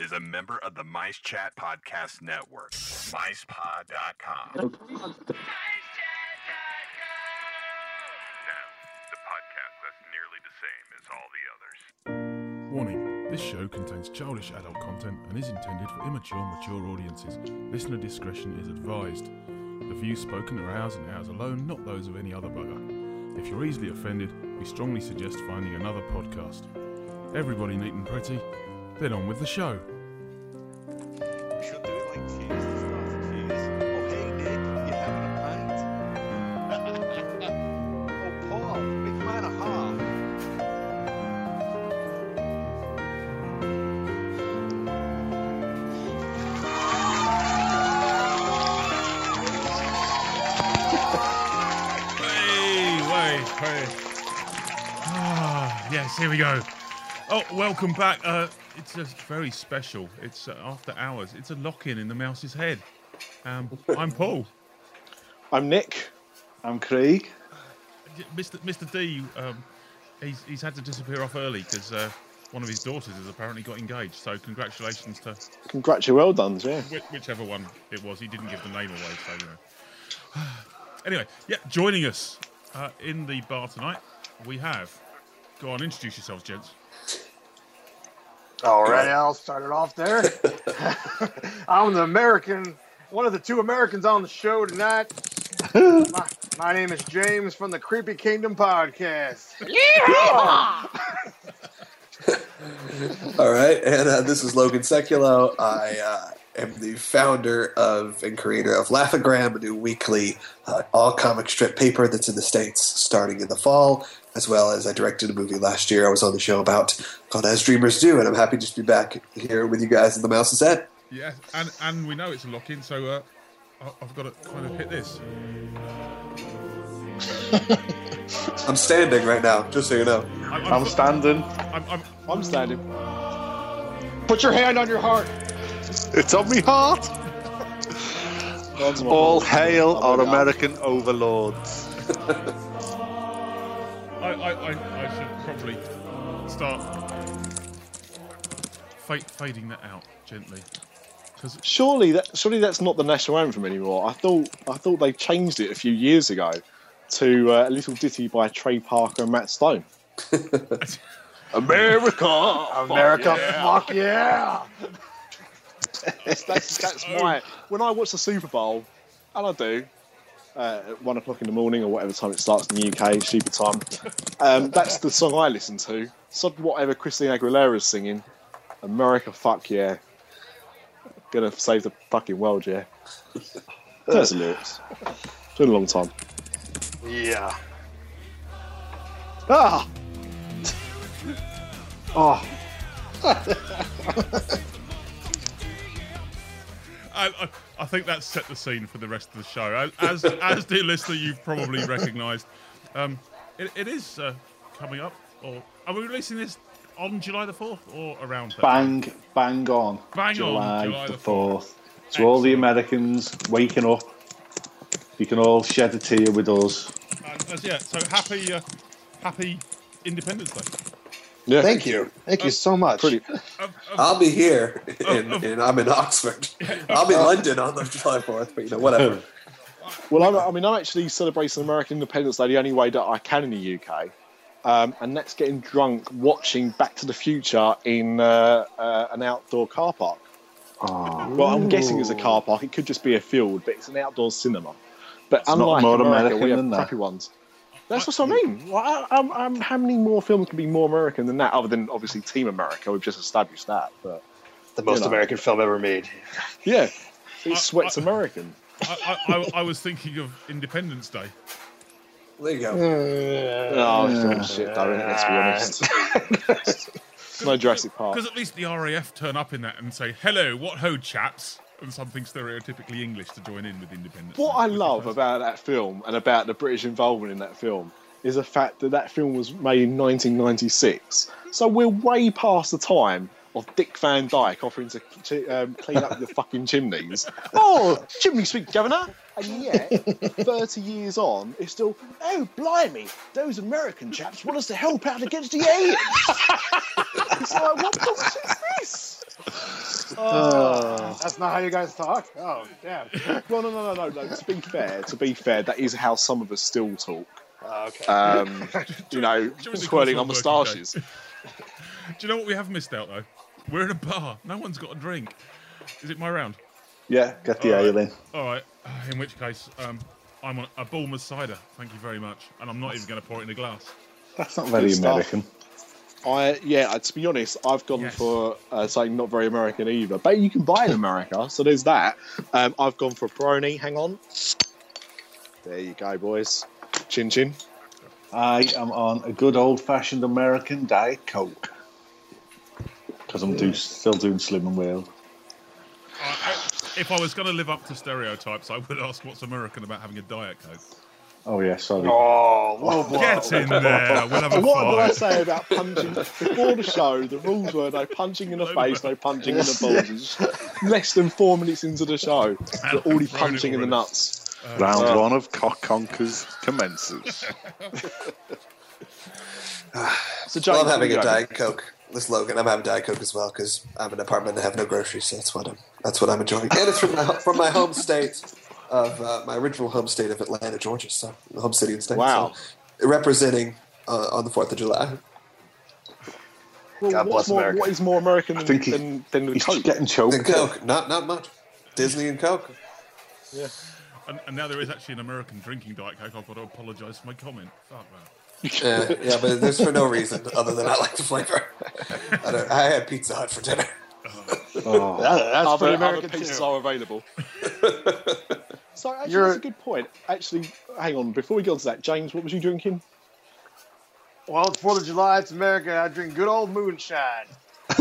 is a member of the Mice Chat Podcast Network. MicePod.com. Now, the podcast that's nearly the same as all the others. Warning this show contains childish adult content and is intended for immature, mature audiences. Listener discretion is advised. The views spoken are ours and ours alone, not those of any other bugger. If you're easily offended, we strongly suggest finding another podcast. Everybody neat and pretty, then on with the show. We should do it like cheese and stuff. Cheese. Oh, hey, Nick, you having a pint? oh, Paul, big man of half. Hey, hey. Ah, yes, here we go. Oh, welcome back. Uh, it's just very special. It's uh, after hours. It's a lock-in in the mouse's head. Um, I'm Paul. I'm Nick. I'm Craig. Mr. Mr. D. Um, he's he's had to disappear off early because uh, one of his daughters has apparently got engaged. So congratulations to Congratulations, well done, yeah. whi- whichever one it was. He didn't give the name away, so you know. anyway, yeah, joining us uh, in the bar tonight, we have. Go on, introduce yourselves, gents. Alrighty, I'll start it off there. I'm the American, one of the two Americans on the show tonight. My, my name is James from the Creepy Kingdom podcast. All right, and uh, this is Logan Sekulow. I uh, am the founder of and creator of Laughagram, a new weekly uh, all comic strip paper that's in the States starting in the fall, as well as I directed a movie last year I was on the show about called As Dreamers Do, and I'm happy just to be back here with you guys in the Mouse's Set. Yeah, and and we know it's a lock-in, so uh, I- I've got to kind of hit this. I'm standing right now, just so you know. I'm, I'm standing. I'm, I'm, I'm standing. Put your hand on your heart. It's on me heart. Mine's on my All hail our on my heart. American overlords. I, I, I, I should probably start fa- fading that out gently. Because Surely that surely that's not the national anthem anymore. I thought I thought they changed it a few years ago to uh, a little ditty by Trey Parker and Matt Stone. America, America, yeah. fuck yeah. that's, that's, that's my when I watch the Super Bowl, and I do. Uh, at one o'clock in the morning or whatever time it starts in the UK, stupid time. Um, that's the song I listen to. Sod whatever Christina Aguilera's singing. America, fuck yeah. Gonna save the fucking world, yeah. There's the lyrics. It's been a long time. Yeah. Ah. Oh, I, I, I think that's set the scene for the rest of the show. As, as, dear listener, you've probably recognised. Um, it, it is uh, coming up. Or are we releasing this on July the fourth or around? that? Bang, bang on. Bang on, July, July the 4th. To all the Americans waking up, you can all shed a tear with us. And, as, yeah. So happy, uh, happy Independence Day. Yeah. thank you. Thank you so much. Pretty. Of- of- I'll be here, Oh, and, oh. and I'm in Oxford. I'll be in London on the July 4th, but you know, whatever. Well, I'm, I mean, I'm actually celebrating American Independence Day the only way that I can in the UK, um, and that's getting drunk watching Back to the Future in uh, uh, an outdoor car park. Oh, Well, I'm guessing it's a car park. It could just be a field, but it's an outdoor cinema. But not unlike more America, American we have crappy ones. That's what I mean. I, I'm, I'm, how many more films can be more American than that? Other than obviously Team America, we've just established that. But The most You know. American film ever made. yeah, I- it sweats I- American. I, I, I, I was thinking of Independence Day. There you go. Oh, it's fucking shit, though, isn't it, let's be honest. no Jurassic Park. Because at least the RAF turn up in that and say, "Hello, what ho, chaps," something stereotypically English to join in with Independence. What I love about that film and about the British involvement in that film is the fact that that film was made in 1996. So we're way past the time of Dick Van Dyke offering to um, clean up your fucking chimneys. Oh, chimney sweep, Governor! And yet, 30 years on, it's still, oh, blimey, those American chaps want us to help out against the aliens. it's like, what bullshit is this? That's not how you guys talk. Oh, damn. Well, no, no, no, no, no. To be fair, to be fair, that is how some of us still talk. Oh, okay. Um, you know, twirling call on it a working moustaches. Do you know what we have missed out though? We're in a bar. No one's got a drink. Is it my round? Yeah, get the All right. ale in. All right. In which case, um, I'm on a Bulmer's cider. Thank you very much. And I'm not even going to pour it in a glass. That's not very American. I yeah, to be honest, I've gone Yes. for uh, something not very American either. But you can buy in America, so there's that. Um, I've gone for a Peroni. Hang on. There you go, boys. Chin chin. I am on a good old fashioned American Diet Coke. Because I'm do, still doing Slim and Whale. Uh, if I was going to live up to stereotypes, I would ask what's American about having a Diet Coke. Oh, yeah, sorry. Oh, low blow. Get in there. We'll have a And what did I say about punching before the show? The rules were no punching in the face, no punching in the balls. Less than four minutes into the show, they're already punching in the already. nuts. Round Uh, one of Cock Conkers commences. So, Well, I'm having a do Diet Coke. This Logan, I'm having Diet Coke as well because I'm in an apartment and have no groceries, so that's what I'm. That's what I'm enjoying, and it's from my from my home state of uh, my original home state of Atlanta, Georgia. So the home city and state. Wow. So, representing uh, on the Fourth of July. Well, God bless more, America. what is more American than, think he- than, than He's Coke? getting And choked. Coke, not not much. Disney and Coke. And, and now there is actually an American drinking Diet Coke. I've got to apologise for my comment. Fuck that. Yeah, yeah, but there's for no reason other than I like the flavor. I, don't, I had Pizza Hut for dinner. Oh, That- that's other, pretty other American pizzas too. are available. so actually, You're- that's a good point. Actually, hang on. Before we go on to that, James, what was you drinking? Well, it's Fourth of July. It's America. I drink good old moonshine.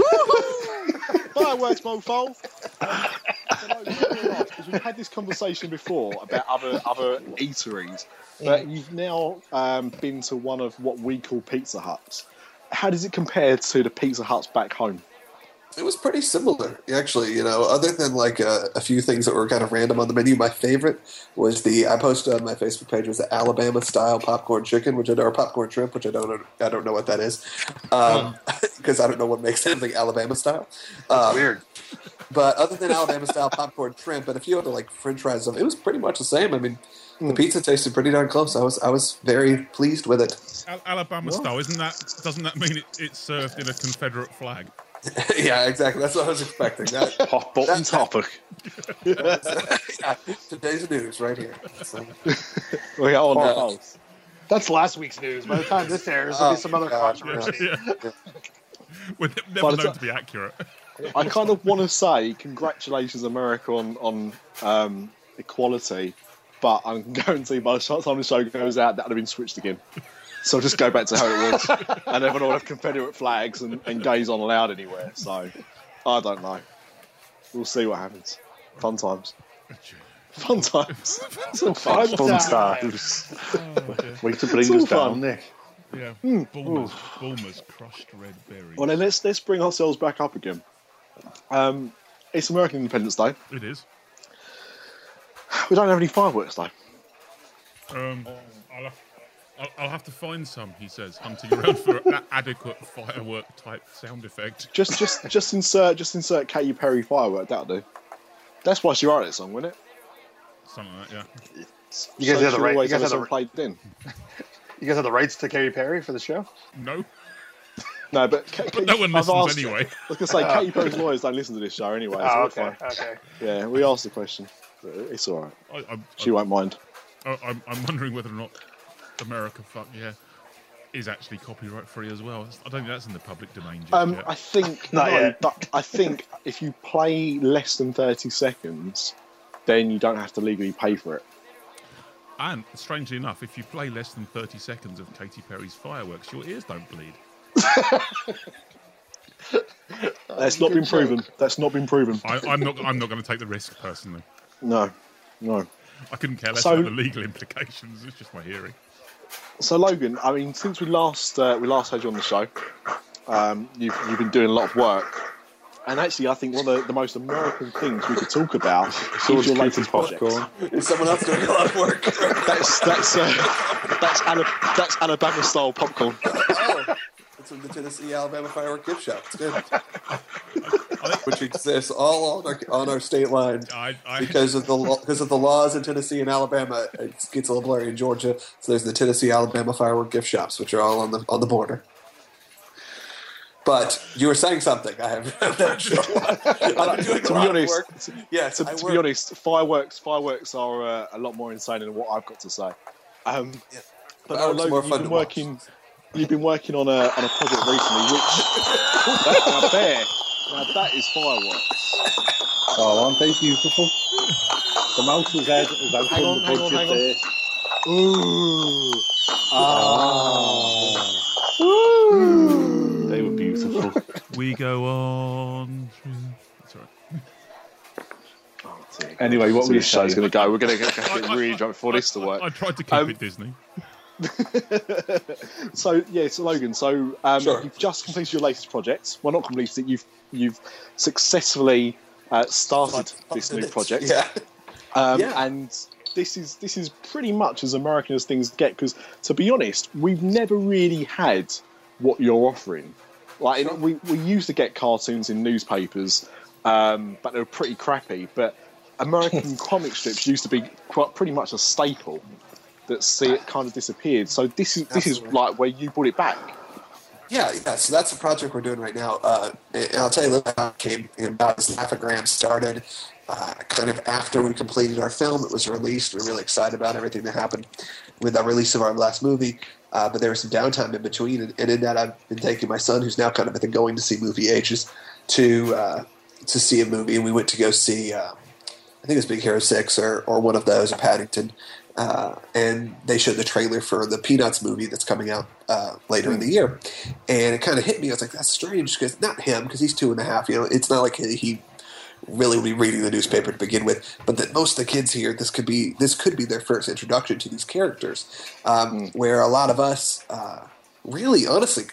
Fireworks, mofo. Because we've had this conversation before about other other eateries, but you've now um, been to one of what we call Pizza Huts. How does it compare to the Pizza Huts back home? It was pretty similar, actually. You know, other than like a, a few things that were kind of random on the menu. My favorite was the I posted on my Facebook page was the Alabama style popcorn chicken, which I know, or popcorn shrimp, which I don't know, I don't know what that is, um, um, because I don't know what makes anything Alabama style. Um, Weird. But other than Alabama style popcorn shrimp and a few other like French fries stuff, it was pretty much the same. I mean, the hmm. pizza tasted pretty darn close. I was I was very pleased with it. Al- Alabama style, isn't that? Doesn't that mean it, it's served in a Confederate flag? yeah, exactly. That's what I was expecting. That, Hot button That- topic. yeah, today's news right here. So, We are on Yeah. That's last week's news. By the time this airs, there'll be some other God. controversy. Yeah. We're never the known to be accurate. I kind of want to say congratulations, America, on on um, equality, but I'm guaranteed by the time the show goes out, that'll have been switched again. So I'll just go back to how it was, and everyone will have Confederate flags and, and gays aren't allowed anywhere. So I don't know. We'll see what happens. Fun times. Fun times. It's fun. Fun fun time. starters. Way to bring It's us down, fun. Nick. Yeah. Hmm. Bulmer's, Bulmer's crushed red berries. Well, then let's let's bring ourselves back up again. Um, it's American Independence Day. It is. We don't have any fireworks though. Um, I'll, have, I'll, I'll have to find some, he says, hunting around for an adequate firework type sound effect. Just just just insert just insert Katy Perry firework. That'll do. That's why she wrote that song, wasn't it? Something like that, yeah. You guys So have the she'll right- you guys have have the- song played in. You guys have the rights to Katy Perry for the show? No, No, but, Ka- but no one I've listens asked- anyway. I was gonna say ah. Katy Perry's lawyers don't listen to this show anyway. so Oh, okay. fine. Okay. Yeah, we asked the question. It's all right. I, I'm, She won't mind. I, I'm, I'm wondering whether or not America, fuck yeah, is actually copyright free as well. I don't think that's in the public domain just Um, yet. I think Not no, yet. but I think if you play less than thirty seconds, then you don't have to legally pay for it. And strangely enough, if you play less than 30 seconds of Katy Perry's fireworks, your ears don't bleed. That's not been proven. That's not been proven. I, I'm not. I'm not going to take the risk personally. No, no. I couldn't care less So- about the legal implications. It's just my hearing. So Logan, I mean, since we last uh, we last had you on the show, um, you've you've been doing a lot of work, and actually, I think one of the, the most American things we could talk about is your latest project. popcorn. is someone else doing a lot of work? That's that's uh, that's, Ala- that's Alabama style popcorn. oh, it's from the Tennessee Alabama firework gift shop. It's good. which exists all on our, on our state line. I, I, because of the because of the laws in Tennessee and Alabama, it gets a little blurry in Georgia. So there's the Tennessee Alabama firework gift shops, which are all on the on the border. But you were saying something. I have. I'm not sure. I'm doing to be lot of honest, work. Yes, to, to be honest, fireworks fireworks are uh, a lot more insane than what I've got to say. Um, Yeah. But Fireworks no, are more fun you've been to watch. working. You've been working on a on a project recently, which that, now there, now that is fireworks. Oh, aren't they beautiful? The mouse's head is out Hang on on, the hang on, budget hang on. there. Ooh, Ah. They were beautiful. we go on. It's all right. Anyway, what so were you this show's saying? going to go. We're going to get I- I- really drunk before this to work. I, I tried to keep Um, it Disney. so yeah, so Logan, so um, Sure. you've just completed your latest project. Well, not completed it. You've you've successfully uh, started this new project. Yeah. Um, Yeah. And this is this is pretty much as American as things get. Because to be honest, we've never really had what you're offering. Like Sure. we we used to get cartoons in newspapers, um, but they were pretty crappy. But American comic strips used to be quite pretty much a staple. That see it kind of disappeared. So this is this is like where you brought it back. Yeah, yeah. So that's the project we're doing right now. Uh, and I'll tell you a how it came about. As Laughagram started, uh, kind of after we completed our film, it was released. We are really excited about everything that happened with the release of our last movie. Uh, but there was some downtime in between, and, and in that, I've been taking my son, who's now kind of at the going to see movie ages, to uh, to see a movie. And we went to go see, uh, I think it was Big Hero Six or or one of those, or Paddington. Uh, and they showed the trailer for the Peanuts movie that's coming out uh, later in the year, and it kind of hit me. I was like, "That's strange," because not him, because he's two and a half. You know, it's not like he, really would be reading the newspaper to begin with, but that most of the kids here, this could be this could be their first introduction to these characters, um, where a lot of us, uh, really, honestly,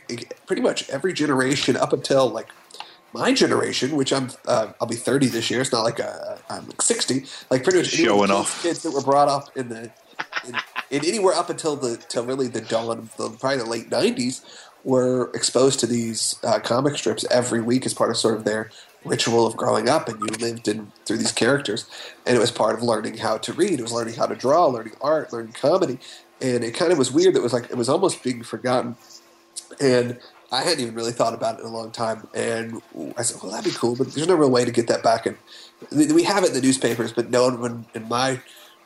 pretty much every generation up until like my generation, which I'm, uh, I'll be 30 this year. It's not like a, I'm like 60. Like pretty much any of the Showing kids, off. kids that were brought up in the, in, in anywhere up until the, till really the dawn of the probably the late 90s, were exposed to these uh, comic strips every week as part of sort of their ritual of growing up, and you lived in through these characters, and it was part of learning how to read. It was learning how to draw, learning art, learning comedy, and it kind of was weird. That it was like it was almost being forgotten and I hadn't even really thought about it in a long time. And I said, "Well, that'd be cool," but there's no real way to get that back. And we have it in the newspapers, but no one in my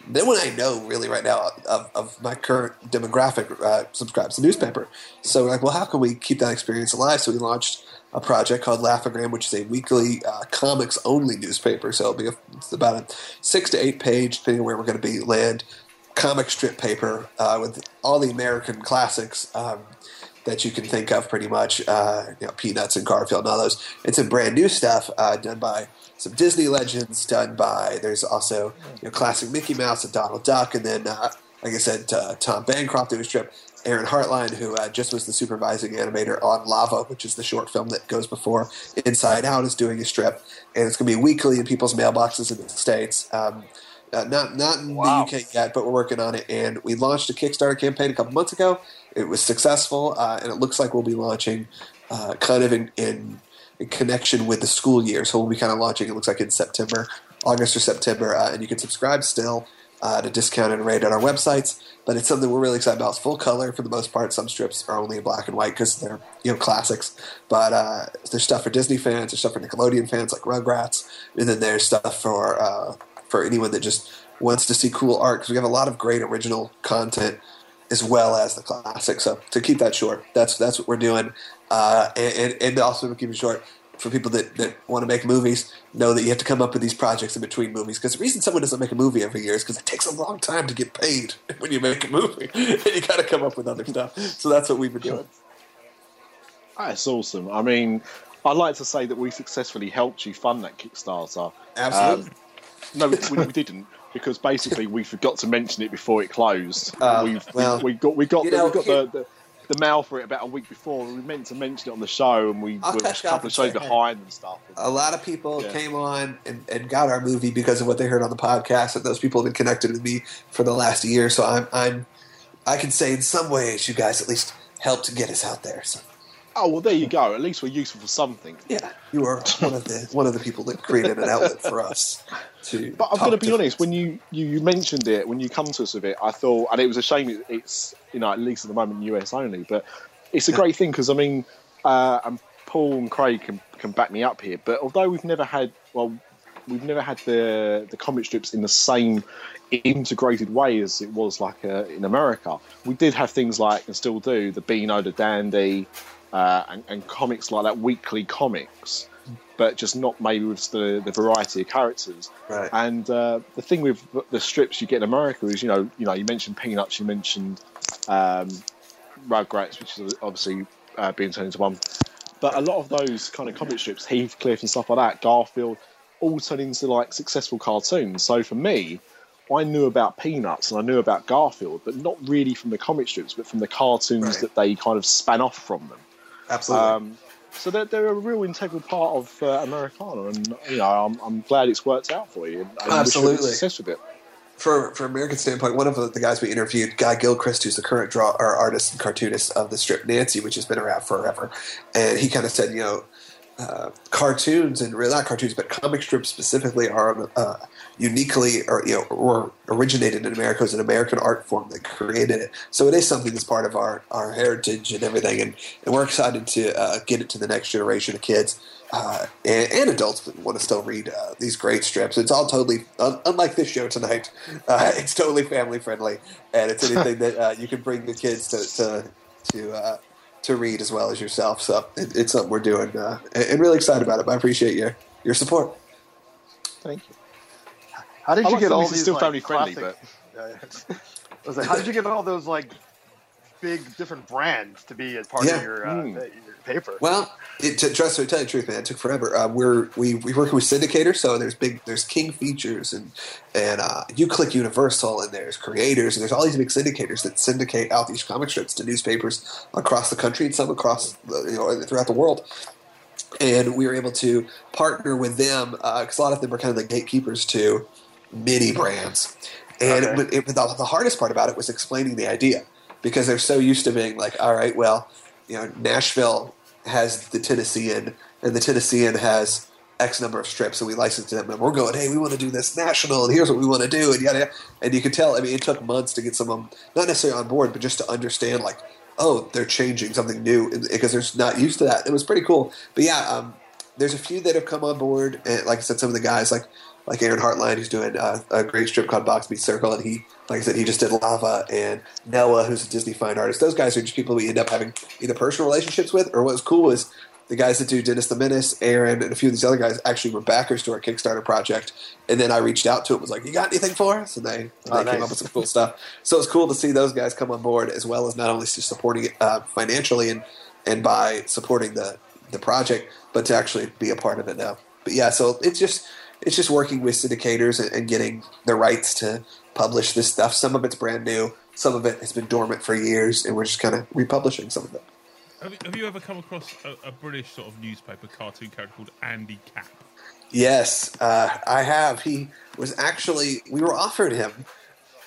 no one I know really right now of, of my current demographic uh, subscribes to the newspaper. So we're like, well, how can we keep that experience alive? So we launched a project called Laughagram, which is a weekly uh, comics only newspaper. So it'll be a, about a six to eight page, depending on where we're going to be, land comic strip paper uh, with all the American classics. Um, that you can think of pretty much, uh, you know, Peanuts and Garfield and all those. It's some brand new stuff uh, done by some Disney legends, done by, there's also, you know, classic Mickey Mouse and Donald Duck, and then, uh, like I said, uh, Tom Bancroft did a strip. Aaron Hartline, who uh, just was the supervising animator on Lava, which is the short film that goes before Inside Out, is doing a strip, and it's going to be weekly in people's mailboxes in the states. Um, uh, not not in Wow. the UK yet, but we're working on it. And we launched a Kickstarter campaign a couple months ago. It was successful, uh, and it looks like we'll be launching uh, kind of in, in, in connection with the school year. So we'll be kind of launching. It looks like in September, August or September, uh, and you can subscribe still uh, at a discounted rate on our websites. But it's something we're really excited about. It's full color for the most part. Some strips are only in black and white because they're you know classics. But uh, there's stuff for Disney fans. There's stuff for Nickelodeon fans like Rugrats, and then there's stuff for uh, for anyone that just wants to see cool art because we have a lot of great original content as well as the classics. So to keep that short, that's that's what we're doing, uh, and, and and also to keep it short for people that, that want to make movies. Know that you have to come up with these projects in between movies because the reason someone doesn't make a movie every year is because it takes a long time to get paid when you make a movie, and you got to come up with other stuff. So that's what we've been doing. That's awesome. I mean, I'd like to say that we successfully helped you fund that Kickstarter. Absolutely. Um, no, we, we didn't because basically we forgot to mention it before it closed. Uh, We've, well, we, we got we got, the, know, we got the, the the mail for it about a week before. We meant to mention it on the show, and we I'll were a couple of shows behind and stuff. a lot of people Yeah. came on and, and got our movie because of what they heard on the podcast, and those people have been connected with me for the last year. So I'm, I'm I can say in some ways you guys at least helped to get us out there. So Oh well, there you go. At least we're useful for something. Yeah, you are one of the one of the people that created an outlet for us to. But I'm going to be honest. When you, you you mentioned it, when you come to us with it, I thought, and it was a shame. it- It's you know at least at the moment US only, but it's a great thing because I mean, uh, and Paul and Craig can can back me up here. But although we've never had, well, we've never had the the comic strips in the same integrated way as it was like uh, in America. We did have things like and still do the Beano, the Dandy, uh, and, and comics like that, weekly comics, but just not maybe with the, the variety of characters. Right. And uh, the thing with the strips you get in America is, you know, you know, you mentioned Peanuts, you mentioned um, Rugrats, which is obviously uh, being turned into one. But a lot of those kind of comic strips, Heathcliff and stuff like that, Garfield, all turn into like successful cartoons. So for me, I knew about Peanuts and I knew about Garfield, but not really from the comic strips, but from the cartoons Right. that they kind of span off from them. Absolutely. Um, so they're, they're a real integral part of uh, Americana, and you know I'm, I'm glad it's worked out for you. And, and wish you Absolutely. success with it. for for American standpoint, one of the, the guys we interviewed, Guy Gilchrist, who's the current draw or artist and cartoonist of the strip Nancy, which has been around forever, and he kind of said, you know, uh, cartoons and not cartoons, but comic strips specifically are uh, uniquely or you know or originated in America as an American art form that created it. So it is something that's part of our our heritage and everything, and, and we're excited to uh, get it to the next generation of kids. Uh, and, and adults that want to still read uh, these great strips. It's all totally, un- unlike this show tonight, uh, it's totally family friendly, and it's anything that you can bring the kids to to to, to read as well as yourself. So it, it's something we're doing, uh, and, and really excited about it. But I appreciate your your support. Thank you. How did I you get all these still like, family friendly, classic- Yeah, I was like, how did you get all those like big different brands to be as part Yeah. of your, uh, Hmm. your paper? Well, it, to, trust me, to tell you the truth, man, it took forever. Uh, we're we we work with syndicators, so there's big there's King Features and and uh, Uclick Universal, and there's creators, and there's all these big syndicators that syndicate out these comic strips to newspapers across the country and some across the, you know throughout the world. And we were able to partner with them because a lot of them are kind of the gatekeepers to mini brands. And Okay. it, it, the, the hardest part about it was explaining the idea because they're so used to being like, all right, well, you know, Nashville has the Tennessean, and the Tennessean has X number of strips, and we license to them, and we're going, hey, we want to do this national, and here's what we want to do, and yada, yada. And you could tell, I mean, it took months to get some of them, not necessarily on board, but just to understand, like, oh, they're changing something new because they're not used to that. It was pretty cool. But yeah, um, there's a few that have come on board, and like I said, some of the guys, like like Aaron Hartline, who's doing uh, a great strip called Box Beat Circle, and he, like I said, he just did Lava, and Noah, who's a Disney fine artist. Those guys are just people we end up having either personal relationships with, or what was cool was the guys that do Dennis the Menace, Aaron, and a few of these other guys actually were backers to our Kickstarter project. And then I reached out to them, was like, "You got anything for us?" And they, and they Oh, came up with some cool stuff. So it's cool to see those guys come on board, as well as not only just supporting it uh, financially and and by supporting the the project, but to actually be a part of it now. But yeah, so it's just it's just working with syndicators and, and getting the rights to publish this stuff. Some of it's brand new, some of it has been dormant for years, and we're just kind of republishing some of it. Have you, have you ever come across a, a British sort of newspaper cartoon character called Andy Capp? Yes, uh, I have. He was actually we were offered him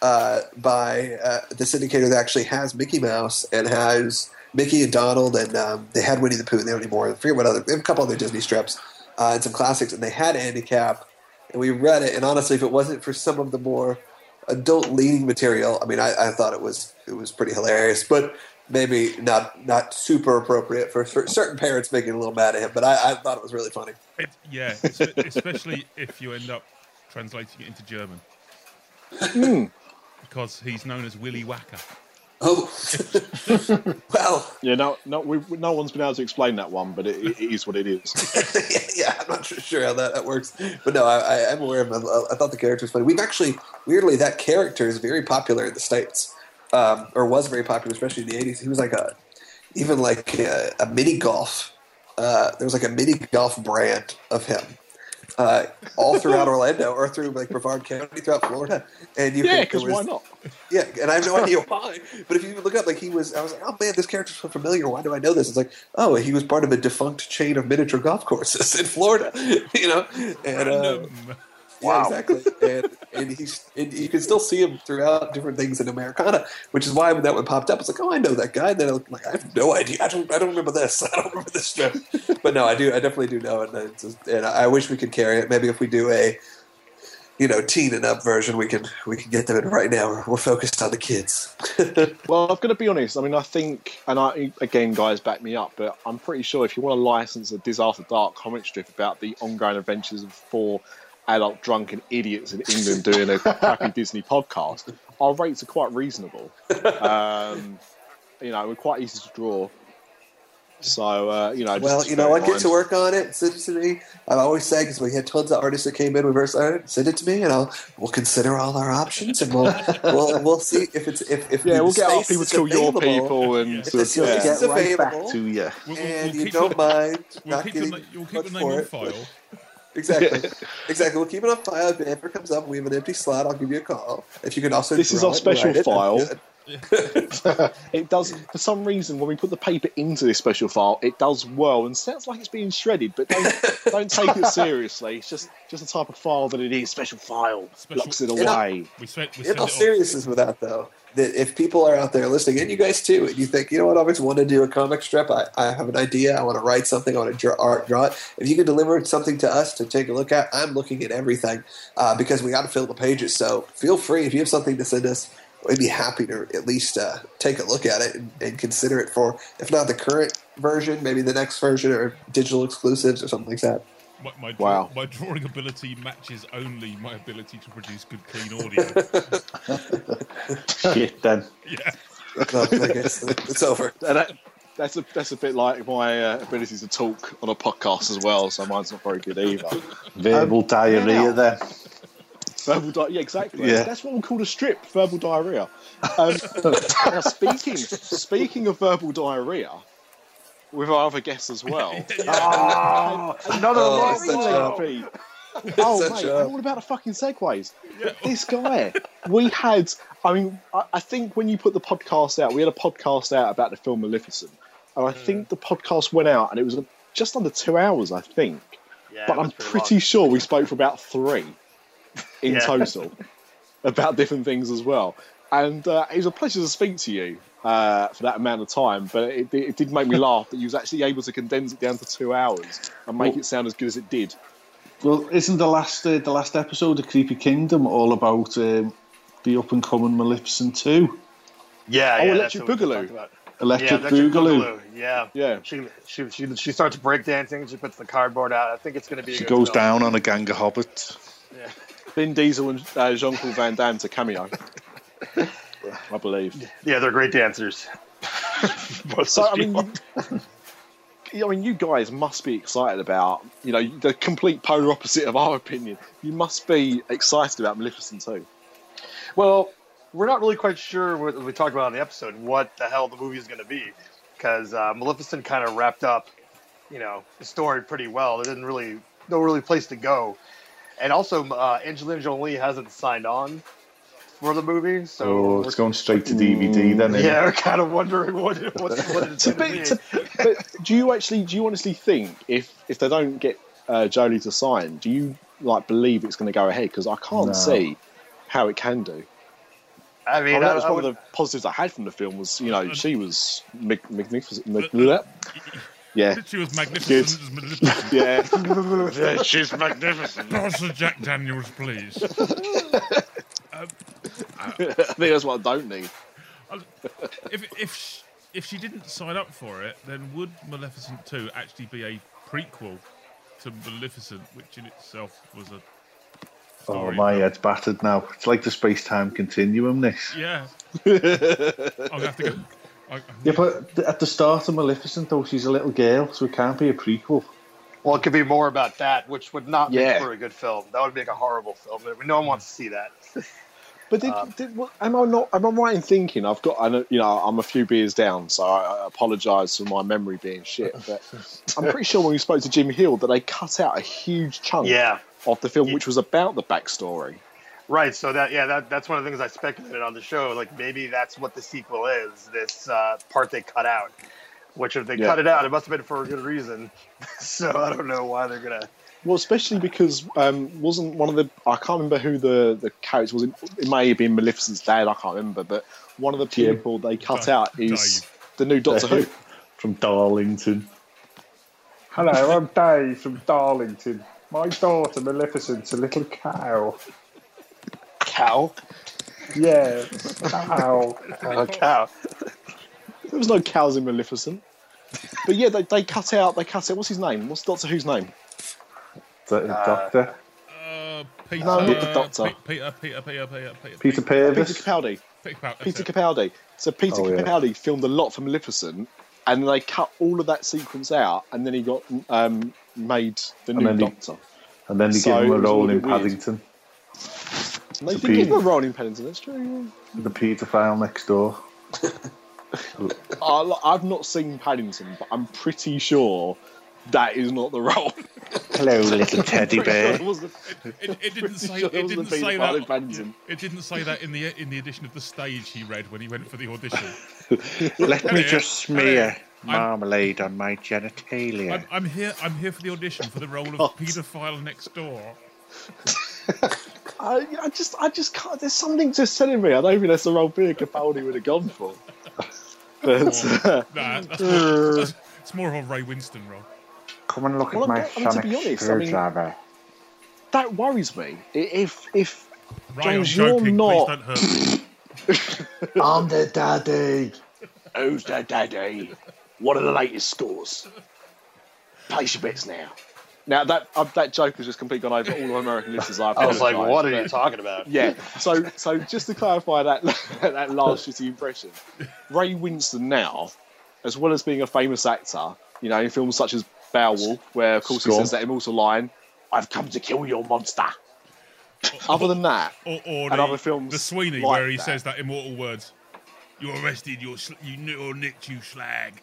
uh, by uh, the syndicator that actually has Mickey Mouse and has Mickey and Donald, and um, they had Winnie the Pooh. and They don't anymore. I forget what other. They have a couple other Disney strips uh, and some classics, and they had Andy Capp, and we read it. And honestly, if it wasn't for some of the more adult leaning material, I mean, I, I thought it was it was pretty hilarious, but. Maybe not not super appropriate for cer- certain parents making a little mad at him, but I, I thought it was really funny. It, yeah, especially if you end up translating it into German. Because he's known as Willy Wacker. Oh, well, Yeah, no, no, we, no one's been able to explain that one, but it, it is what it is. yeah, I'm not sure- sure how that, that works, but no, I, I am aware of him. I, I thought the character was funny. We've actually, weirdly, that character is very popular in the states, um, or was very popular, especially in the '80s. He was like a, even like a, a mini golf. Uh, there was like a mini golf brand of him. Uh, all throughout Orlando, or through like Brevard County, throughout Florida, and you Yeah, because why not? yeah, and I have no idea why. But if you look up, like he was, I was like, oh man, this character's so familiar. Why do I know this? It's like, oh, he was part of a defunct chain of miniature golf courses in Florida, you know. And Random. Yeah, exactly. and and he's and you can still see him throughout different things in Americana, which is why when that one popped up, it's like, oh, I know that guy. And then I'm like, I have no idea. I don't. I don't remember this. I don't remember this strip. but no, I do. I definitely do know it. And, just, and I wish we could carry it. Maybe if we do a, you know, teen and up version, we can we can get them in right now. We're, we're focused on the kids. Well, I've got to be honest. I mean, I think, and I again, guys, back me up, but I'm pretty sure if you want to license a Diz After Dark comic strip about the ongoing adventures of four adult drunken idiots in England doing a crappy Disney podcast, our rates are quite reasonable. Um, you know, we're quite easy to draw. So, uh, you know, just well, you know, I get to work on it. Send it to me. I always say because we had tons of artists that came in reverse art. Send it to me, and I'll we'll consider all our options, and we'll we'll, we'll see if it's if if Yeah, we'll get our people to kill your people and If sort the of, yeah. is Get right available, back to you. We'll, we'll, and we'll you don't the, mind we'll not keep getting na- you'll keep much the name for on it. file. Exactly, exactly. We'll keep it on file. If it ever comes up, we have an empty slot. I'll give you a call. If you can also, This is our special file. it, that'd file. be good. it does for some reason when we put the paper into this special file, it does whirl and sounds like it's being shredded, but don't don't take it seriously. It's just just the type of file that it is. Special file Special- locks it away. We sent, we In all seriousness with that, though, that if people are out there listening, and you guys too, and you think, you know what, I always want to do a comic strip, I, I have an idea, I want to write something, I want to draw, art, draw it. If you can deliver something to us to take a look at, I'm looking at everything uh, because we got to fill the pages. So feel free if you have something to send us. We'd be happy to at least uh, take a look at it and, and consider it for, if not the current version, maybe the next version or digital exclusives or something like that. My, my, Wow. my drawing ability matches only my ability to produce good, clean audio. Shit, then. yeah. No, I guess it's over. And that, that's a that's a bit like my uh, ability to talk on a podcast as well. So mine's not very good either. Verbal diarrhea, now- then. Verbal di- yeah, exactly. Yeah. That's what we call a strip. Verbal diarrhea. Um, now, speaking speaking of verbal diarrhea, with our other guests as well. Oh, another Oh, long such one. a- Pete. Oh, Such mate, a- I'm all about the fucking segues. This guy, we had, I mean, I, I think when you put the podcast out, we had a podcast out about the film Maleficent. And I think the podcast went out and it was just under two hours, I think. Yeah, but I'm pretty pretty long. sure we spoke for about three in Yeah. total about different things as well. And uh, it was a pleasure to speak to you uh, for that amount of time. But it, it did make me laugh that you was actually able to condense it down to two hours and make it sound as good as it did. Well, isn't the last uh, the last episode of Creepy Kingdom all about um, the up and coming Maleficent two? Yeah, Oh, yeah, Electric that's what we Boogaloo. Electric yeah, Electric Boogaloo. Boogaloo. Yeah, Yeah. She she she she starts breakdancing. She puts the cardboard out. I think it's going to be. a She good goes film. down on a gang of hobbits. Yeah. Vin Diesel and uh, Jean Claude Van Damme to cameo, I believe. Yeah, they're great dancers. So I mean, you, I mean, you guys must be excited about you know the complete polar opposite of our opinion. You must be excited about Maleficent too. Well, we're not really quite sure what we talked about on the episode what the hell the movie is going to be because uh, Maleficent kind of wrapped up, you know, the story pretty well. There didn't really no really place to go, and also uh, Angelina Jolie hasn't signed on for the movie, so Oh, we're- it's going straight to DVD then. yeah, we're kind of wondering what it- what, what it's To going be, to to, be. but do you actually do you honestly think if if they don't get uh, Jolie to sign, do you like believe it's going to go ahead? Because I can't No. see how it can do. I I mean, mean, that was I one would- of the positives I had from the film was you know she was mag- magnificent. Mag- bleh. Yeah, She was magnificent as yeah. Yeah, she's magnificent. Pass the Jack Daniels, please. Um, I think that's what I don't need. if if sh- if she didn't sign up for it, then would Maleficent Two actually be a prequel to Maleficent, which in itself was a Oh, my head's battered now. It's like the space time continuum. This. Yeah, I'm gonna have to go. I, Yeah, but at the start of Maleficent, though, she's a little girl, so it can't be a prequel. well, it could be more about that, which would not Yeah. make for a good film. That would make a horrible film. No one wants to see that. But did, Um, did what, am I not? Am I right in thinking I've got? I know, you know, I'm a few beers down, so I, I apologise for my memory being shit. But I'm pretty sure when we spoke to Jim Hill that they cut out a huge chunk Yeah. of the film, which was about the backstory. Right. So that yeah, that that's one of the things I speculated on the show. Like maybe that's what the sequel is. This uh, part they cut out. Which if they Yeah. cut it out, it must have been for a good reason. so I don't know why they're gonna Well, especially because um, wasn't one of the I can't remember who the the character was. It, it may have been Maleficent's dad. I can't remember, but one of the Jim. people they cut Dave. out is the new Doctor Who. from Darlington. Hello, I'm Dave from Darlington. My daughter Maleficent's a little cow. Cow. Yeah, cow. Cow. There was no cows in Maleficent. But yeah, they, they cut out. They cut out. What's his name? What's Doctor Who's name? The doctor. Uh, Peter, No, not the Doctor. Pe- Peter, Peter, Peter, Peter, Peter, Peter Peter Purves. Capaldi. Peter, Capaldi, that's Peter it. Capaldi. So Peter Oh, yeah. Capaldi filmed a lot for Maleficent, and they cut all of that sequence out, and then he got um, made the And new then he- Doctor. And then they So give him it a was a role little in bit weird. Paddington. And they So did give him role in Pennington. That's true. The paedophile next door. I, I've not seen Paddington, but I'm pretty sure that is not the role. Hello, little teddy bear. wasn't- It, it didn't say. Sure, It wasn't didn't say Peter Pan in that. Paddington. It didn't say that in the in the edition of the stage he read when he went for the audition. Let me just smear Hello. I'm- marmalade on my genitalia. I'm, I'm here. I'm here for the audition for the role of paedophile next door. I, I just, I just can't. There's something just telling me I don't think that's the role Peter Capaldi would have gone for. But uh, Nah, that's more, that's, it's more of a Ray Winstone role. Come and look Well, at my I'm- I mean, to sonic be honest, I mean- that worries me. If, if Ray, James, I'm you're joking. not- Please don't hurt. I'm the daddy. Who's the daddy? What are the latest scores? Place your bets now. Now that uh, that joke has just completely gone over all of American listeners. I, I was like, what are you talking about? Yeah. So so just to clarify that that last shitty impression, Ray Winstone now, as well as being a famous actor, you know, in films such as Beowulf, where of course he says that immortal line, "I've come to kill your monster." Other than that, Or, or And the, other films the Sweeney, like where he that. says that immortal words. You're arrested. You're sl- you you're nicked. You slag.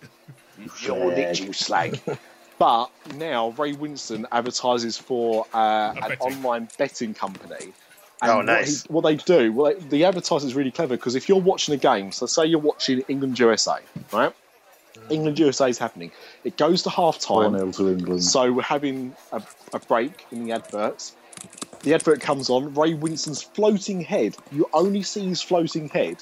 You're Nick, you slag. But now Ray Winstone advertises for uh, an betting. online betting company. Oh, what nice. he- What, they do, well, they, the advertiser is really clever because if you're watching a game, so say you're watching England USA, right? England USA is happening. It goes to half One time. nil to England. So we're having a, a break in the adverts. The advert comes on. Ray Winstone's floating head. You only see his floating head,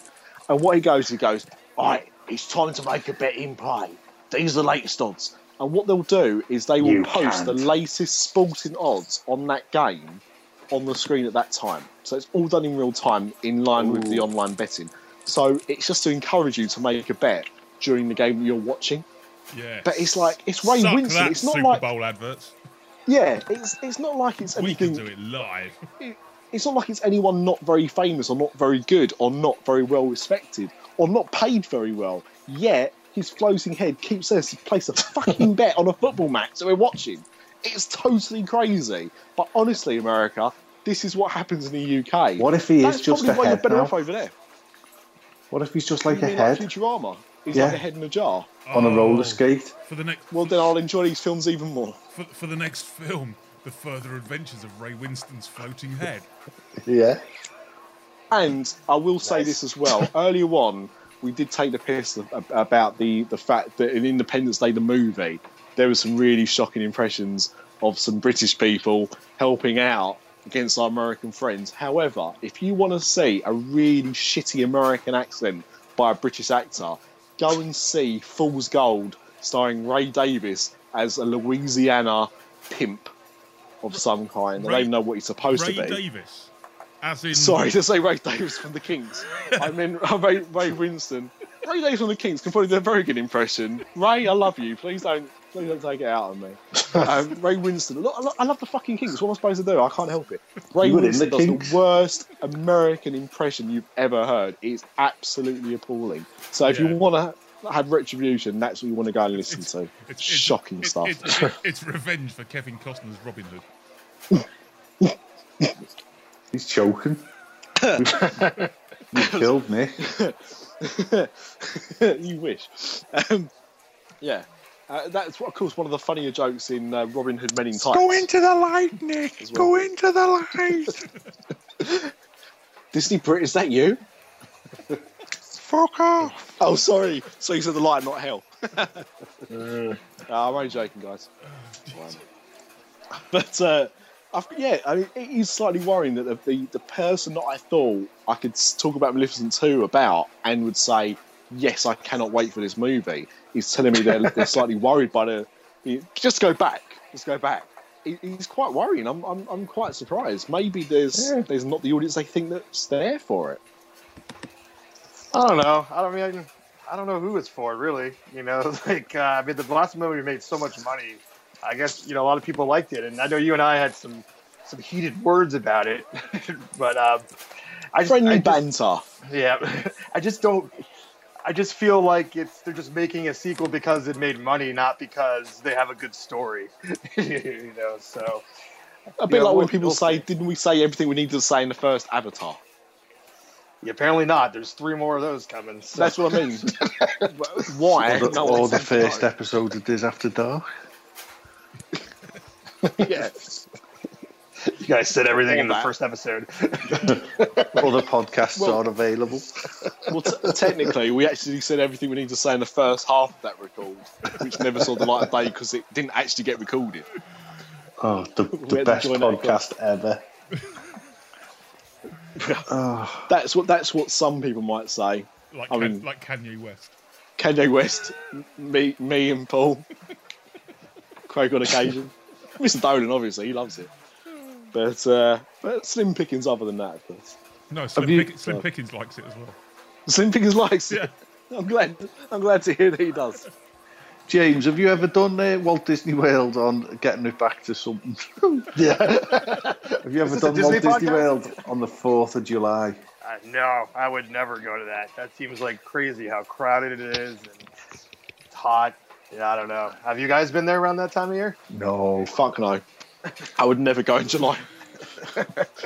and what he goes, he goes, "All right, it's time to make a bet in play. These are the latest odds." And what they'll do is they will You post the can't. latest sporting odds on that game on the screen at that time. So it's all done in real time, in line with the online betting. So it's just to encourage you to make a bet during the game that you're watching. Yeah. But it's like it's Ray Suck Winstone. that, It's not Super like Bowl adverts. yeah, it's it's not like it's anything. We can do it live. It's not like it's anyone not very famous or not very good or not very well respected or not paid very well. Yet his floating head keeps us to place a fucking bet on a football match that we're watching. It's totally crazy. But honestly, America, this is what happens in the UK. What if he That's is just probably a why you're better now? off over there. What if he's just like You a mean head like Futurama? He's Yeah. like a head in a jar. on a roller Oh, skate? For the next Well, then I'll enjoy these films even more. for, for the next film, the further adventures of Ray Winstone's floating head. Yeah. And I will say this as well. Earlier on, we did take the piss about the, the fact that in Independence Day, the movie, there were some really shocking impressions of some British people helping out against our American friends. However, if you want to see a really shitty American accent by a British actor, go and see Fool's Gold starring Ray Davies as a Louisiana pimp of some kind. I don't even know what he's supposed Ray to be. Davies, as in Sorry to say Ray Davies from the Kinks. I mean Ray, Ray Winstone. Ray Davies from the Kinks can probably do a very good impression. Ray, I love you. Please don't, please don't take it out on me. Um, Ray Winstone. Look, I lo- I love the fucking Kinks. What am I supposed to do? I can't help it. Ray You Winstone the does Kinks. the worst American impression you've ever heard. It's absolutely appalling. So if Yeah. you want to have retribution, that's what you want to go and listen to. it's, it's Shocking it- stuff. it- it- it's revenge for Kevin Costner's Robin Hood. He's choking. you killed me. you wish. Um, yeah. Uh, that's, of course, one of the funnier jokes in uh, Robin Hood Men in Tights. Go into the light, Nick. Well. Go into the light. Disney Brit, is that you? Fuck off. Oh, sorry. So you said the light, not hell. Uh, I'm only joking, guys. but uh, I've, yeah, I mean, it is slightly worrying that the, the the person that I thought I could talk about Maleficent two about and would say yes, I cannot wait for this movie is telling me they're, they're slightly worried by the, the just go back, just go back. It, it's quite worrying. I'm, I'm I'm quite surprised. Maybe there's there's not the audience they think that's there for it. I don't know. I don't mean, I don't know who it's for, really. You know, like uh, I mean, the last movie made so much money. I guess you know a lot of people liked it, and I know you and I had some some heated words about it. but um, I just, Friendly I just- banter. yeah, I just don't. I just feel like it's they're just making a sequel because it made money, not because they have a good story. you know, so A bit Yeah, like when we'll- people we'll say, see. "Didn't we say everything we needed to say in the first Avatar?" yeah, apparently not. There's three more of those coming. So. That's what I mean. Why? Or the, or the first no. episode of Diz After Dark. Yeah. you guys said everything All in the first episode. Other podcasts Well- are available. Well, t- technically, we actually said everything we need to say in the first half of that record, which never saw the light of day because it didn't actually get recorded. Oh, the, the best join that podcast ever. oh, That's what that's what some people might say. Like, I Kan- mean- like Kanye West. Kanye West, me, me and Paul, Craig on occasion, Mr. Dolan, obviously, he loves it. But uh, but slim pickings other than that, of course. No, Slim, you- Pick- Slim Pickens likes it as well. Slim pickings likes it. I'm glad. I'm glad to hear that he does. James, have you ever done uh, Walt Disney World on getting it back to something? yeah. Have you ever this a done Walt Disney Disney? World on the 4th of July? Uh, no, I would never go to that. That seems like crazy how crowded it is and it's hot. Yeah, I don't know. Have you guys been there around that time of year? No. Fuck no. I would never go in July.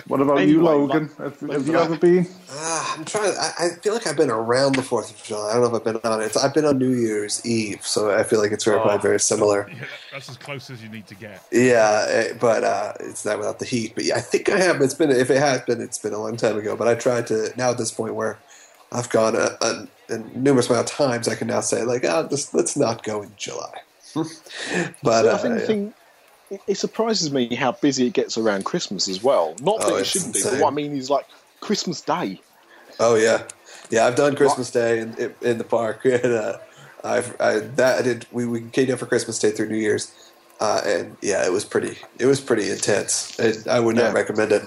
What about Anyway, you, Logan? like- have, have you ever been? Ah, I'm trying. I, I feel like I've been around the Fourth of July. I don't know if I've been on it. I've been on New Year's Eve, so I feel like it's very, Oh. probably very similar. Yeah, that's as close as you need to get. Yeah, eh, but uh, it's not without the heat. But yeah, I think I have. It's been if it has been, it's been a long time ago. But I tried to now at this point where I've gone a, a, a numerous amount of times. I can now say like, ah, just let's not go in July. but I uh, think yeah. thing it, surprises me how busy it gets around Christmas as well. Not that Oh, it shouldn't be, but what I mean is like Christmas Day. Oh yeah, yeah. I've done Christmas Day in, in, in the park, and uh, I've I, that I did. We we came down for Christmas Day through New Year's, uh, and yeah, it was pretty. It was pretty intense. It, I would not Yeah. recommend it.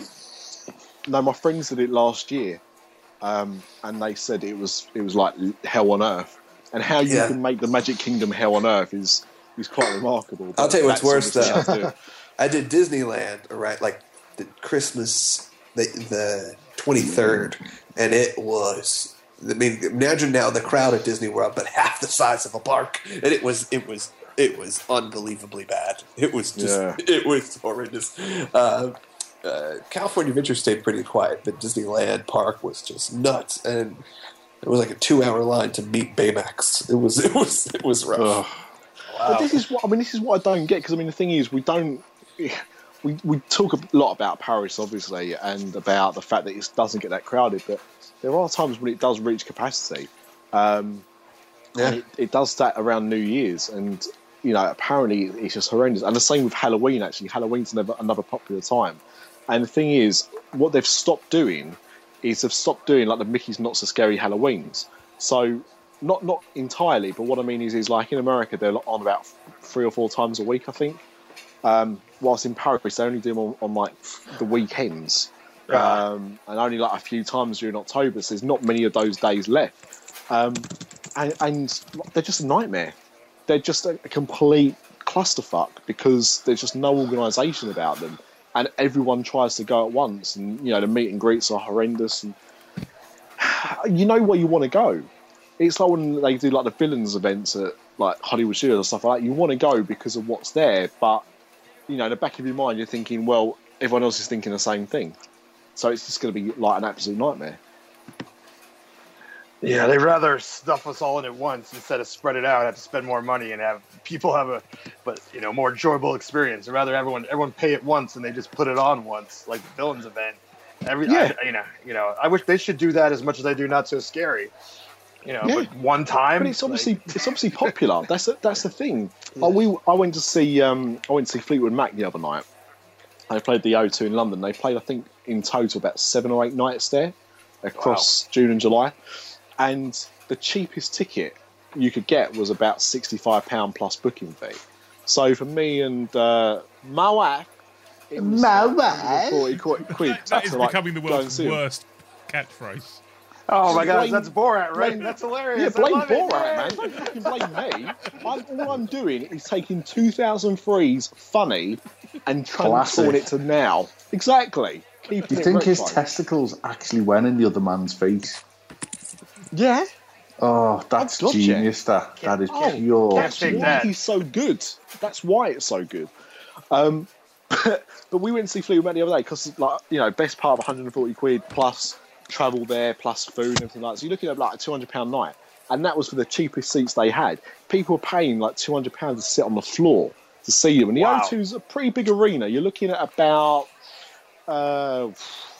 No, my friends did it last year, um, and they said it was it was like hell on earth. And how you Yeah. can make the Magic Kingdom hell on earth is is quite remarkable. I'll tell you what's worse, obviously how to do though. I did Disneyland, right? Like the Christmas, the the twenty third, and it was. I mean, imagine now the crowd at Disney World, but half the size of a park, and it was it was it was unbelievably bad. It was just Yeah. it was horrendous. Uh, uh, California Adventure stayed pretty quiet, but Disneyland Park was just nuts, and it was like a two hour line to meet Baymax. It was it was it was rough. But this is what I mean. This is what I don't get because I mean the thing is we don't. We, we talk a lot about Paris, obviously, and about the fact that it doesn't get that crowded. But there are times when it does reach capacity. Um, Yeah. it, it does that around New Year's, and you know apparently it's just horrendous. And the same with Halloween. Actually, Halloween's another another popular time. And the thing is, what they've stopped doing is they've stopped doing like the Mickey's Not So Scary Halloweens. So not not entirely, but what I mean is, is like in America they're on about three or four times a week, I think. Um, whilst in Paris they only do them on, on like the weekends, um, and only like a few times during October. So there's not many of those days left, um, and, and they're just a nightmare. They're just a, a complete clusterfuck because there's just no organisation about them, and everyone tries to go at once, and you know the meet and greets are horrendous, and you know where you want to go. It's like when they do like the villains events at like Hollywood Studios and stuff like that. You want to go because of what's there, but you know, in the back of your mind, you're thinking, well, everyone else is thinking the same thing, so it's just going to be like an absolute nightmare. Yeah, they'd rather stuff us all in at once instead of spread it out, have to spend more money and have people have a, but you know, more enjoyable experience. Or rather, everyone everyone pay it once and they just put it on once, like the villains event. Every, Yeah. I, you know, you know, I wish they should do that as much as they do not so scary. You know, Yeah. but one time. But it's obviously like- it's obviously popular. That's the, that's the thing. Like we, I went to see um, I went to see Fleetwood Mac the other night, They played the O2 in London. They played, I think, in total about seven or eight nights there across June and July. And the cheapest ticket you could get was about £65 plus booking fee. So for me and uh, my wife, it was My wife? 40 quid. quid That is to, like, becoming the world's worst catchphrase. Oh my god, that's Borat, right? blame- That's hilarious. Yeah, I blame love it. Borat, man. Don't fucking blame me. I'm, all I'm doing is taking 2003's funny and transforming it to now. Exactly. Keeping Do you think his retro. testicles actually went in the other man's face? Yeah. Oh, that's gotcha. genius. That that is Oh, pure. That's why that. he's so good. That's why it's so good. Um, but we went to see Fleetwood Mac the other day because, like, you know, best part of 140 quid plus travel there, plus food and everything like that. So you're looking at like a 200 pound night, and that was for the cheapest seats they had. People were paying like 200 pounds to sit on the floor to see them, and the Wow. O2's a pretty big arena. You're looking at about uh,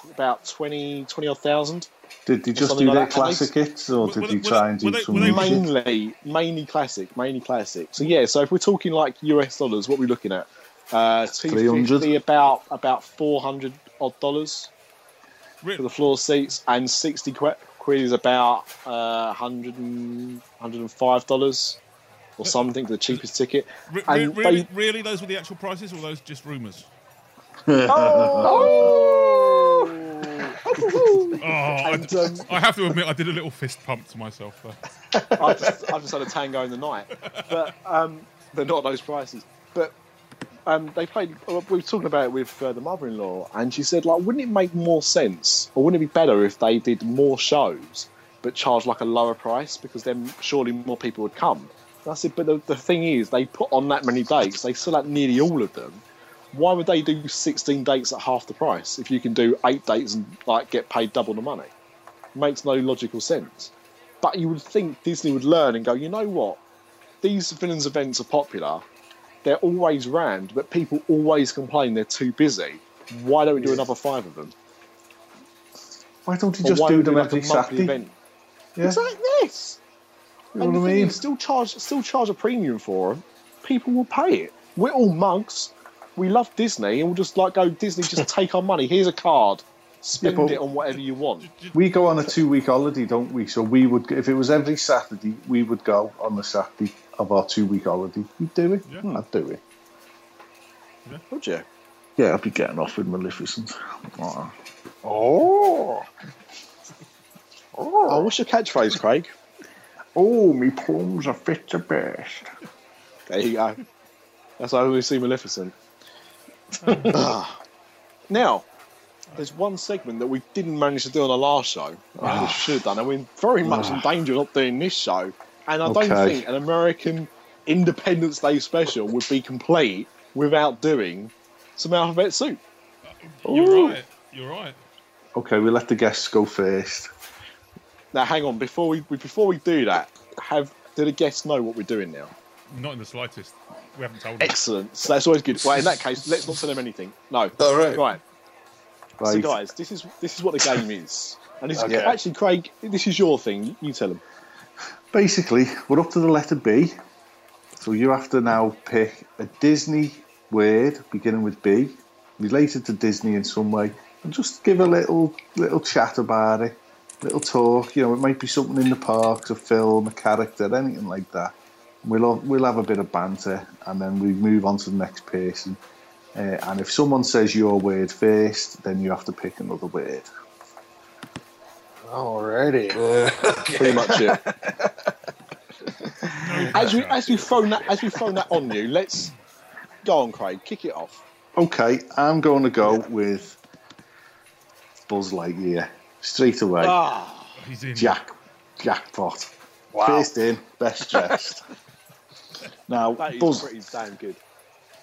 about 20 20 odd thousand. Did they just do like their that, classic hits, or Were- did were they they- try and were do they- some were they new shit? mainly mainly classic mainly classic. So yeah so if we're talking like us dollars what are we looking at? Uh 250 300? about about 400 odd dollars Re- for the floor seats and 60 qu- quid is about uh 100 and, 105 dollars or something for the cheapest ticket. Re- re- and really, they- really, those were the actual prices, or those just rumours? oh, Oh, I, and um, I have to admit, I did a little fist pump to myself there. I just, I just had a tango in the night, but um, they're not those prices. But um, they played. We were talking about it with uh, the mother-in-law, and she said, like, wouldn't it make more sense, or wouldn't it be better if they did more shows but charged like a lower price because then surely more people would come. And I said, but the, the thing is, they put on that many dates, they sell out nearly all of them. Why would they do 16 dates at half the price if you can do eight dates and like get paid double the money? makes no logical sense. But you would think Disney would learn and go, you know what? These villains events are popular. They're always rammed, but people always complain they're too busy. Why don't we do another five of them? Why don't you just do them like every a monthly Saturday? event? Yeah. It's like this. You know and what I mean? is, still charge, still charge a premium for them. People will pay it. We're all mugs. We love Disney, and we'll just like go Disney. Just take our money. Here's a card. Spend but- it on whatever you want. We go on a two-week holiday, don't we? So we would, if it was every Saturday, we would go on the Saturday of our two-week holiday. You'd do it. Yeah. I'd do it. Would you? Yeah, I'd be getting off with Maleficent. Oh. Oh. Oh, what's your catchphrase, Craig? Oh, me plums are fit to best. There you go. That's how we see Maleficent. Ah. now, there's one segment that we didn't manage to do on the last show. I we should have done, and we're very much in danger of not doing this show. And I don't Okay. think an American Independence Day special would be complete without doing some alphabet soup. You're Ooh. right. You're right. Okay, we'll let the guests go first. Now, hang on. Before we before we do that, have do the guests know what we're doing now? Not in the slightest. We haven't told them. Excellent. So that's always good. Well, in that case, let's not tell them anything. No. All right. Right. So, guys, this is this is what the game is. And this Okay. actually, Craig, this is your thing. You tell them. Basically, we're up to the letter B. So you have to now pick a Disney word beginning with B, related to Disney in some way, and just give a little little chat about it, little talk. You know, it might be something in the parks, a film, a character, anything like that. We'll we'll have a bit of banter, and then we move on to the next person. Uh, and if someone says your word first, then you have to pick another word. Alrighty. Pretty much it. As we pressure. as we thrown that as we thrown that on you, let's go on, Craig. Kick it off. Okay, I'm going to go with Buzz Lightyear straight away. Ah, He's in. Jack, jackpot. Wow. First in, best dressed. now, that is Buzz, pretty damn good.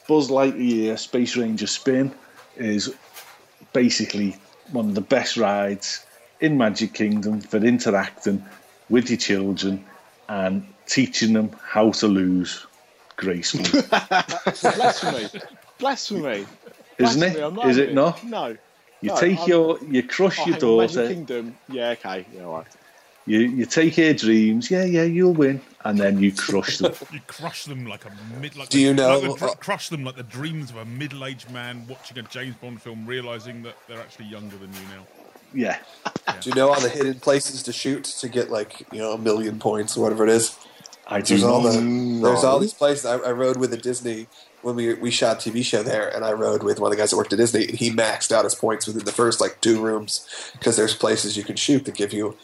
Buzz Lightyear Space Ranger Spin is basically one of the best rides in Magic Kingdom for interacting with your children and teaching them how to lose gracefully. Blasphemy. Blasphemy. Isn't Blasphemy, it? Is it not? No. You No, take I'm- your, you crush Oh, your on, Magic daughter, Kingdom. Yeah, okay. Yeah, all right. You you take their dreams. Yeah, yeah, you'll win, and then you crush them. You crush them like a mid. Like Do the- you know- like the crush them like the dreams of a middle-aged man watching a James Bond film, realizing that they're actually younger than you now. yeah. Do you know all the hidden places to shoot to get like you know a million points or whatever it is? I do There's all the, there's all these places. I, I rode with a Disney when we we shot a TV show there, and I rode with one of the guys that worked at Disney, and he maxed out his points within the first like two rooms because there's places you can shoot that give you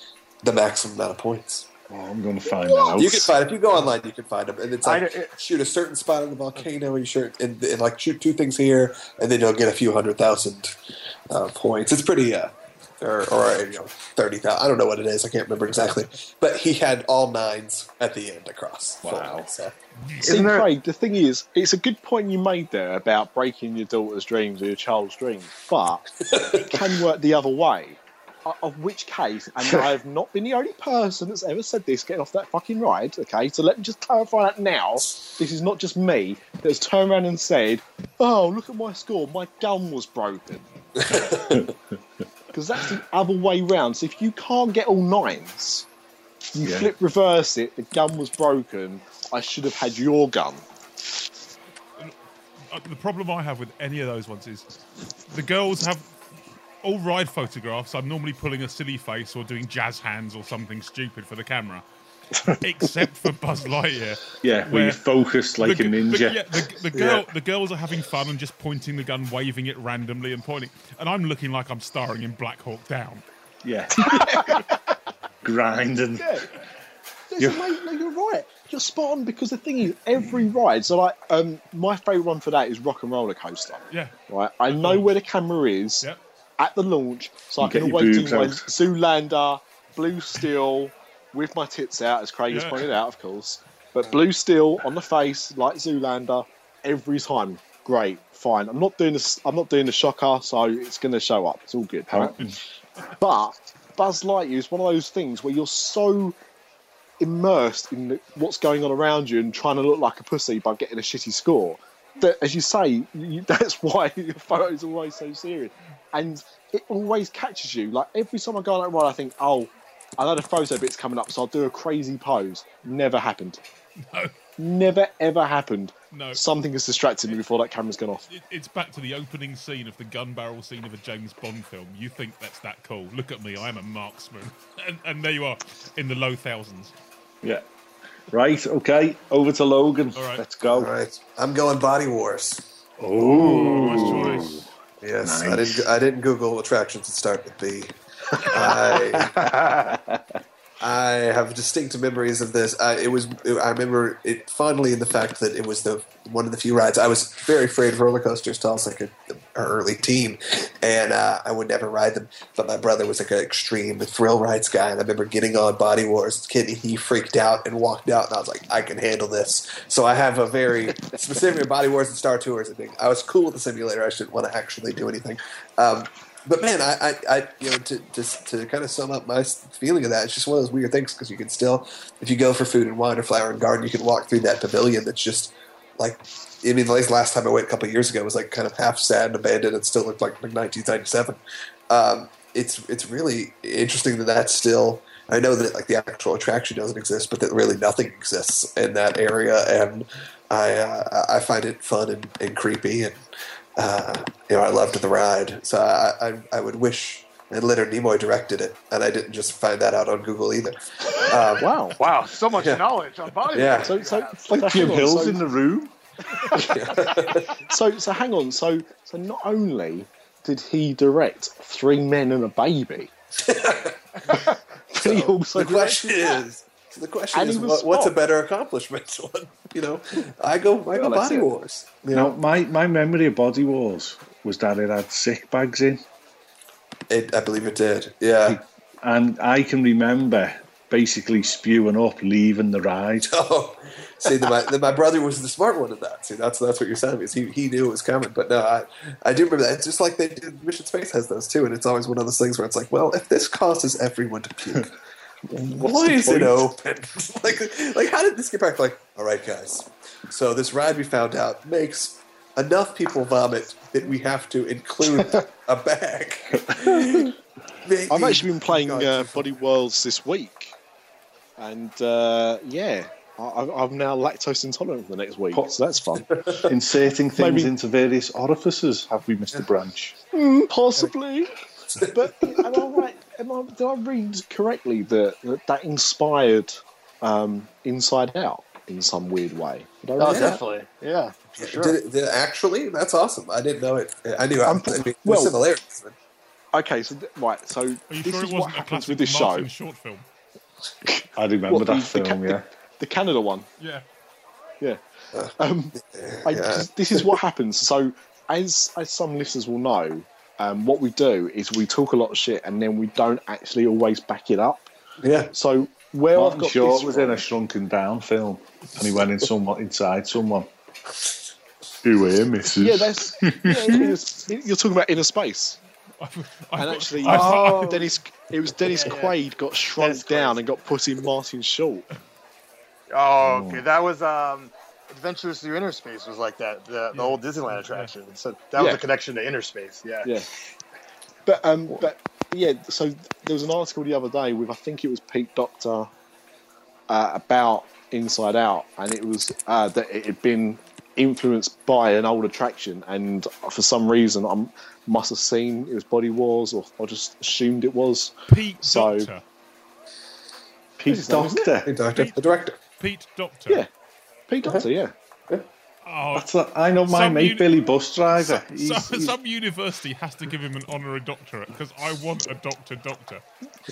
the maximum amount of points. Oh, I'm going to find that out. You can find if you go online, you can find them, and it's like don't- shoot a certain spot on the volcano, you shoot and, and like shoot two things here, and then you'll get a few hundred thousand uh, points. It's pretty, uh, or, or you know, thirty thousand. I don't know what it is. I can't remember exactly. But he had all nines at the end across. Wow. So See, Isn't there- Craig, the thing is, it's a good point you made there about breaking your daughter's dreams or your child's dreams, but it can work the other way. O- Of which case, and I have not been the only person that's ever said this, getting off that fucking ride, okay? So let me just clarify that now. This is not just me that's turned around and said, Oh, look at my score, my gun was broken. Because that's the other way round. So if you can't get all nines, you Yeah. flip reverse it, the gun was broken, I should have had your gun. Uh, the problem I have with any of those ones is the girls have all ride photographs. I'm normally pulling a silly face or doing jazz hands or something stupid for the camera, except for Buzz Lightyear. Yeah, where Where you're focused like the, a ninja. The, yeah, the, the girl, the girls are having fun and just pointing the gun, waving it randomly and pointing, and I'm looking like I'm starring in Black Hawk Down. Yeah. Grinding. Yeah. There's Yeah. a no, you're right. You're spot on because the thing is, every ride. So, like, um, my favourite one for that is Rock and Roller Coaster. Yeah, Right, I know where the camera is Yep. At the launch, so I You get can your always do my. Zoolander, Blue Steel, with my tits out, as Craig has Yeah. pointed out, of course. But Blue Steel on the face, like Zoolander, every time. Great, fine. I'm not doing this. I'm not doing the shocker, so it's going to show up. It's all good. Right? But Buzz Lightyear is one of those things where you're so immersed in what's going on around you and trying to look like a pussy by getting a shitty score. That, as you say, you, that's why your photos are always so serious, and it always catches you. Like every time I go on that ride, I think, "Oh, I know the photo bit's coming up, so I'll do a crazy pose." Never happened. No. Never ever happened. No. Something has distracted me before that camera's gone off. it, it's back to the opening scene of the gun barrel scene of a James Bond film. You think that's that cool? Look at me, I am a marksman, and, and there you are in the low thousands. Yeah. Right, okay. Over to Logan. All right. Let's go. all right, I'm going Body Wars. Oh, Nice choice. Yes, I didn't. I didn't Google attractions that start with B. I, I have distinct memories of this. I, it was. I remember it fondly in the fact that it was the one of the few rides. I was very afraid of roller coasters till I was like a, an early teen, and uh, I would never ride them. But my brother was like an extreme thrill rides guy, and I remember getting on Body Wars as a kid. He freaked out and walked out, and I was like, I can handle this. So I have a very specific Body Wars and Star Tours. I think I was cool with the simulator. I didn't want to actually do anything. Um, but man, I, I, I you know, to, to to kind of sum up my feeling of that, it's just one of those weird things because you can still, if you go for food and wine or flower and garden, you can walk through that pavilion that's just like, I mean, the last time I went a couple of years ago was like kind of half sad and abandoned. It still looked like, like 1997. Um, it's it's really interesting that that's still. I know that like the actual attraction doesn't exist, but that really nothing exists in that area, and I uh, I find it fun and, and creepy, and uh, you know I loved the ride. So I I, I would wish and Leonard Nimoy directed it, and I didn't just find that out on Google either. Um, Wow. Wow, so much Yeah. knowledge on body. Yeah. So, so, like so Jim hang on, Hill's so- in the room. so so hang on so so not only did he direct three men and a baby but he also the question is. So the question is, what, what's a better accomplishment? you know, I go, I go Well, Body. Wars. You No, know, my, my memory of Body Wars was that it had sick bags in. it, I believe it did. Yeah. And I can remember basically spewing up, leaving the ride. Oh, see, then my, then my brother was the smart one in that. See, that's that's what you're saying. Is he he knew it was coming, but no, I I do remember that. It's just like they did. Mission Space has those too, and it's always one of those things where it's like, well, if this causes everyone to puke, why the is it open? like like how did this get back? Like, all right, guys. So this ride we found out makes enough people vomit that we have to include a bag. I've actually been playing uh, Body Worlds this week and uh, yeah, I, I- I'm now lactose intolerant for the next week, so that's fun. Inserting things Maybe- into various orifices, have we, Mr. Branch? Mm, possibly, but am I right? Am I, did I read correctly that that, that inspired um, Inside Out in some weird way? Did I read Oh, that? definitely. Yeah, for sure. Did, it, did it actually? That's awesome. I didn't know it. I knew. I'm- I mean, well- well, similarities. but- Okay, so th- right, so this sure is what happens with this show. Short film? I remember What, that the- the film, ca- yeah. The Canada one. Yeah. Yeah. Um, I, yeah. This is what happens. So, as as some listeners will know, um, what we do is we talk a lot of shit and then we don't actually always back it up. Yeah. So where I've Martin got Short this was from- in a shrunken down film, and he went in someone inside someone. Who here, Mrs. yeah, that's yeah, you're talking about Innerspace. I, And actually, I, I, Dennis, it was Dennis Yeah, yeah. Quaid got shrunk Dennis down Quaid. and got put in Martin Short. Oh, okay. That was um, Adventures Through Inner Space was like that. The, the old Disneyland attraction. So that was Yeah. a connection to Inner Space. Yeah. Yeah. But um, but yeah. So there was an article the other day with I think it was Pete Docter uh, about Inside Out, and it was uh, that it had been influenced by an old attraction, and for some reason I must have seen it was Body Wars, or I just assumed it was. Pete So- Doctor. Pete His name, isn't it? Doctor. Hey, doctor, the director. Pete Docter. Yeah, Pete Docter. Yeah. Oh, That's a, I know my Some mate uni- Billy Bus Driver. some, He's- some, he's- some university has to give him an honorary doctorate because I want a doctor doctor.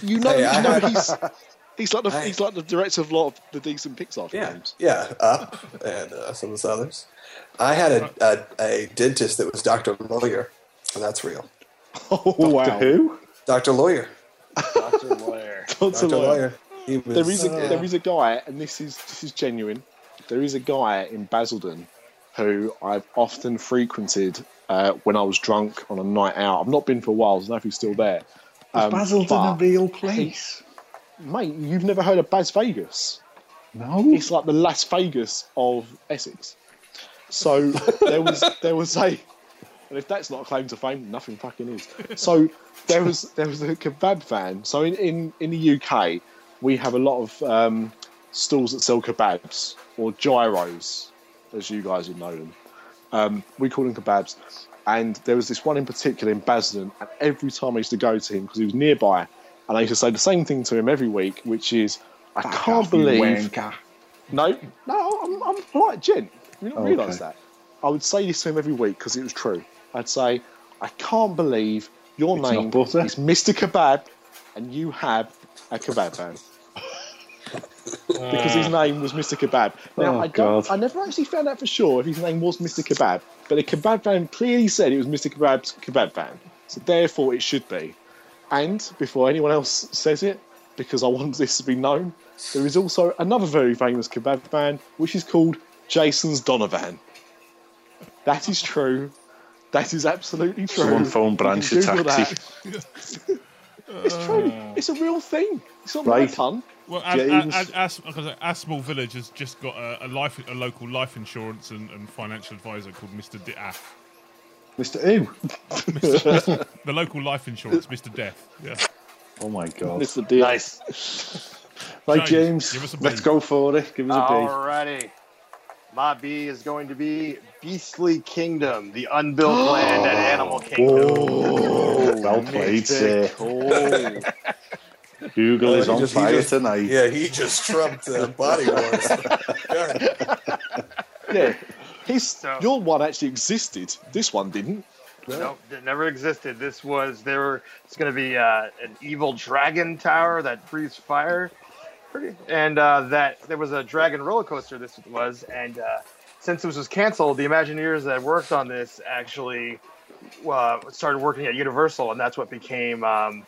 You know, Hey, you know had- he's he's like the I- he's like the director of a lot of the decent Pixar Yeah, films. yeah, up and uh, some of the others. I had a, a, a dentist that was Doctor Lawyer, and that's real. Oh Doctor Who? Doctor Lawyer, Doctor Lawyer. Doctor Doctor Lawyer. Lawyer. Was. There is a uh, there is a guy, and this is this is genuine. There is a guy in Basildon who I've often frequented uh, when I was drunk on a night out. I've not been for a while. I don't know if he's still there. Is Um, Basildon a real place? mate? You've never heard of Bas Vegas? No. It's like the Las Vegas of Essex. So there was there was a, and if that's not a claim to fame, nothing fucking is. So there was there was a kebab van. So in in, in the UK, we have a lot of um, stalls that sell kebabs or gyros, as you guys would know them. Um, we call them kebabs. And there was this one in particular in Basildon, and every time I used to go to him because he was nearby, and I used to say the same thing to him every week, which is, I can't believe no, no, I'm, I'm polite gent. You don't Oh, realise okay. that. I would say this to him every week because it was true. I'd say, I can't believe your It's name is Mr. Kebab and you have a kebab van. Because his ah. name was Mr. Kebab. Now, Oh, I, don't, God. I never actually found out for sure if his name was Mr. Kebab, but the kebab van clearly said it was Mr. Kebab's kebab van. So therefore it should be. And before anyone else says it, because I want this to be known, there is also another very famous kebab van, which is called Jason's Donovan. That is true. That is absolutely true. Someone phone Branch a taxi. it's true. It's a real thing. It's not Right. my pun. Well, as, James. as, as, as, Asmall Village has just got a, a life, a local life insurance and, and financial advisor called Mr. Death. Mr. Who? The local life insurance, Mr. Death. Yeah. Oh my god. Mr. Deal. Nice. Right, James, James, give us a let's go for it. Give us a B. Alrighty. My B is going to be Beastly Kingdom, the unbuilt land at Animal Kingdom. Oh, well played, sir. Oh. Google is he on just- he fire just- tonight. Yeah, he just trumped uh, Body Wars. Yeah. His, So- your one actually existed. This one didn't. Nope, it never existed. This was there. Were, it's going to be uh, an evil dragon tower that breathes fire, Pretty, and uh, that there was a dragon roller coaster. This was, and uh, since this was canceled, the Imagineers that worked on this actually uh, started working at Universal, and that's what became um,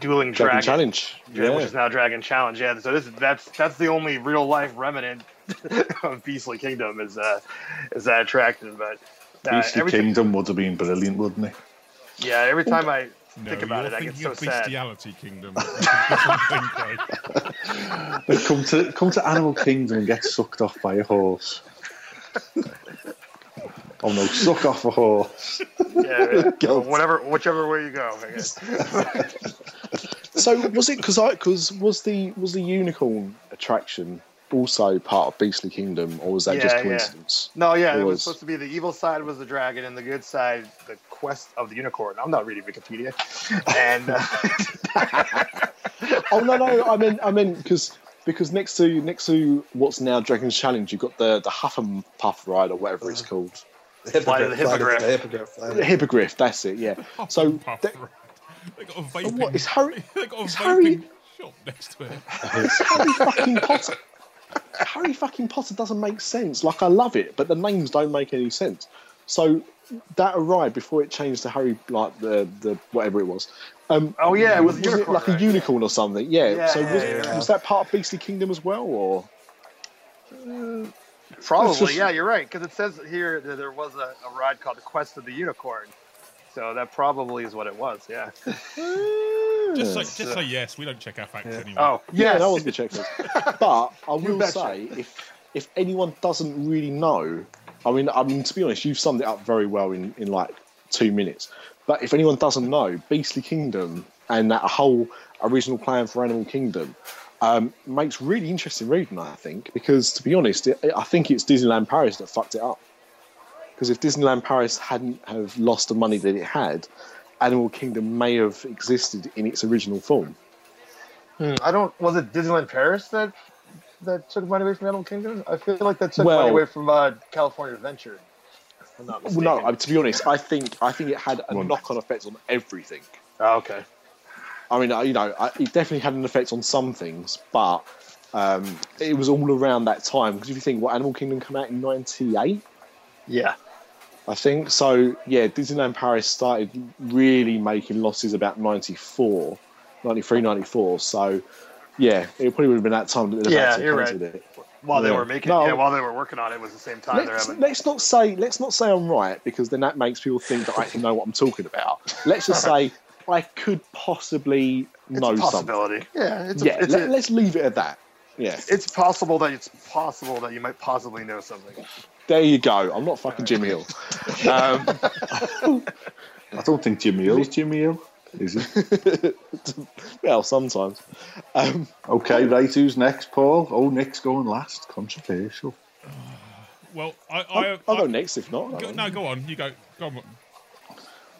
Dueling Dragon Dragon, Challenge. yeah, which is now Dragon Challenge. Yeah, so this that's that's the only real life remnant of Beastly Kingdom is uh, is that attraction, but. Uh, Beastly Kingdom would have been brilliant, wouldn't it? yeah, every time I No, think about it, I get thinking so of sad. Bestiality Kingdom. That's a different thing, Craig. They come to come to Animal Kingdom and get sucked off by a horse. oh no, suck off a horse. Yeah, yeah. Whatever, whichever way you go, I guess. So was it because I because was the was the unicorn attraction also part of Beastly Kingdom, or was that just Yeah, yeah. coincidence? No, yeah, It it was was. supposed to be the evil side was the dragon, and the good side, the quest of the unicorn. I'm not reading Wikipedia, and uh, Oh no, no, I mean I mean because because next to next to what's now Dragon's Challenge, you've got the the Huff and Puff ride or whatever it's called. The Flight the hippogriff. Hippogriff. The hippogriff. The Hippogriff, that's it. Yeah. So Puff that- Road. they got a vaping. what is Harry? They got a vaping Harry- shop next to it. It's Harry fucking Potter. Harry fucking Potter doesn't make sense. Like I love it, but the names don't make any sense. So that arrived before it changed to Harry, like the the whatever it was. Um, Oh, yeah, was was it like a ride, unicorn or something? Yeah. Yeah, so yeah, was, yeah. was that part of Beastly Kingdom as well, or probably, just- yeah, you're right, because it says here that there was a, a ride called the Quest of the Unicorn, so that probably is what it was. Yeah. Just say, just say yes. We don't check our facts anymore. Oh, Yeah, yes. that was good check. But I will say, if if anyone doesn't really know, I mean, I mean to be honest, you've summed it up very well in, in like two minutes. But if anyone doesn't know, Beastly Kingdom and that whole original plan for Animal Kingdom um, makes really interesting reading. I think because to be honest, it, I think it's Disneyland Paris that fucked it up. Because if Disneyland Paris hadn't have lost the money that it had, Animal Kingdom may have existed in its original form. Hmm, I don't. Was it Disneyland Paris that that took money away from Animal Kingdom? I feel like that took Well- money away from uh, California Adventure. if Well, no, to be honest, I think I think it had a Well- knock-on effect on everything. Oh, okay. I mean, you know, it definitely had an effect on some things, but um, it was all around that time. Because if you think, what Animal Kingdom came out in '98, Yeah. I think. So yeah, Disneyland Paris started really making losses about 94, 93, 94. So yeah, it probably would have been that time that they Yeah, you're cancel it. While they were making, No. yeah, while they were working on it, it was the same time Let's, having. let's not say let's not say I'm right because then that makes people think that I know what I'm talking about. Let's just say I could possibly It's know a something. possibility. Yeah, it's a, yeah, it's, let, a- us leave it at that. Yeah, it's possible that it's possible that you might possibly know something. there you go. I'm not fucking Jimmy Hill. Um, I don't think Jimmy Hill's Jimmy Hill, is he? well, sometimes. Um, Okay, right, who's next, Paul? Oh, Nick's going last. Controversial. Well, I, I, I'll, I'll I- go next if not. go, no, go on. You go. Go on.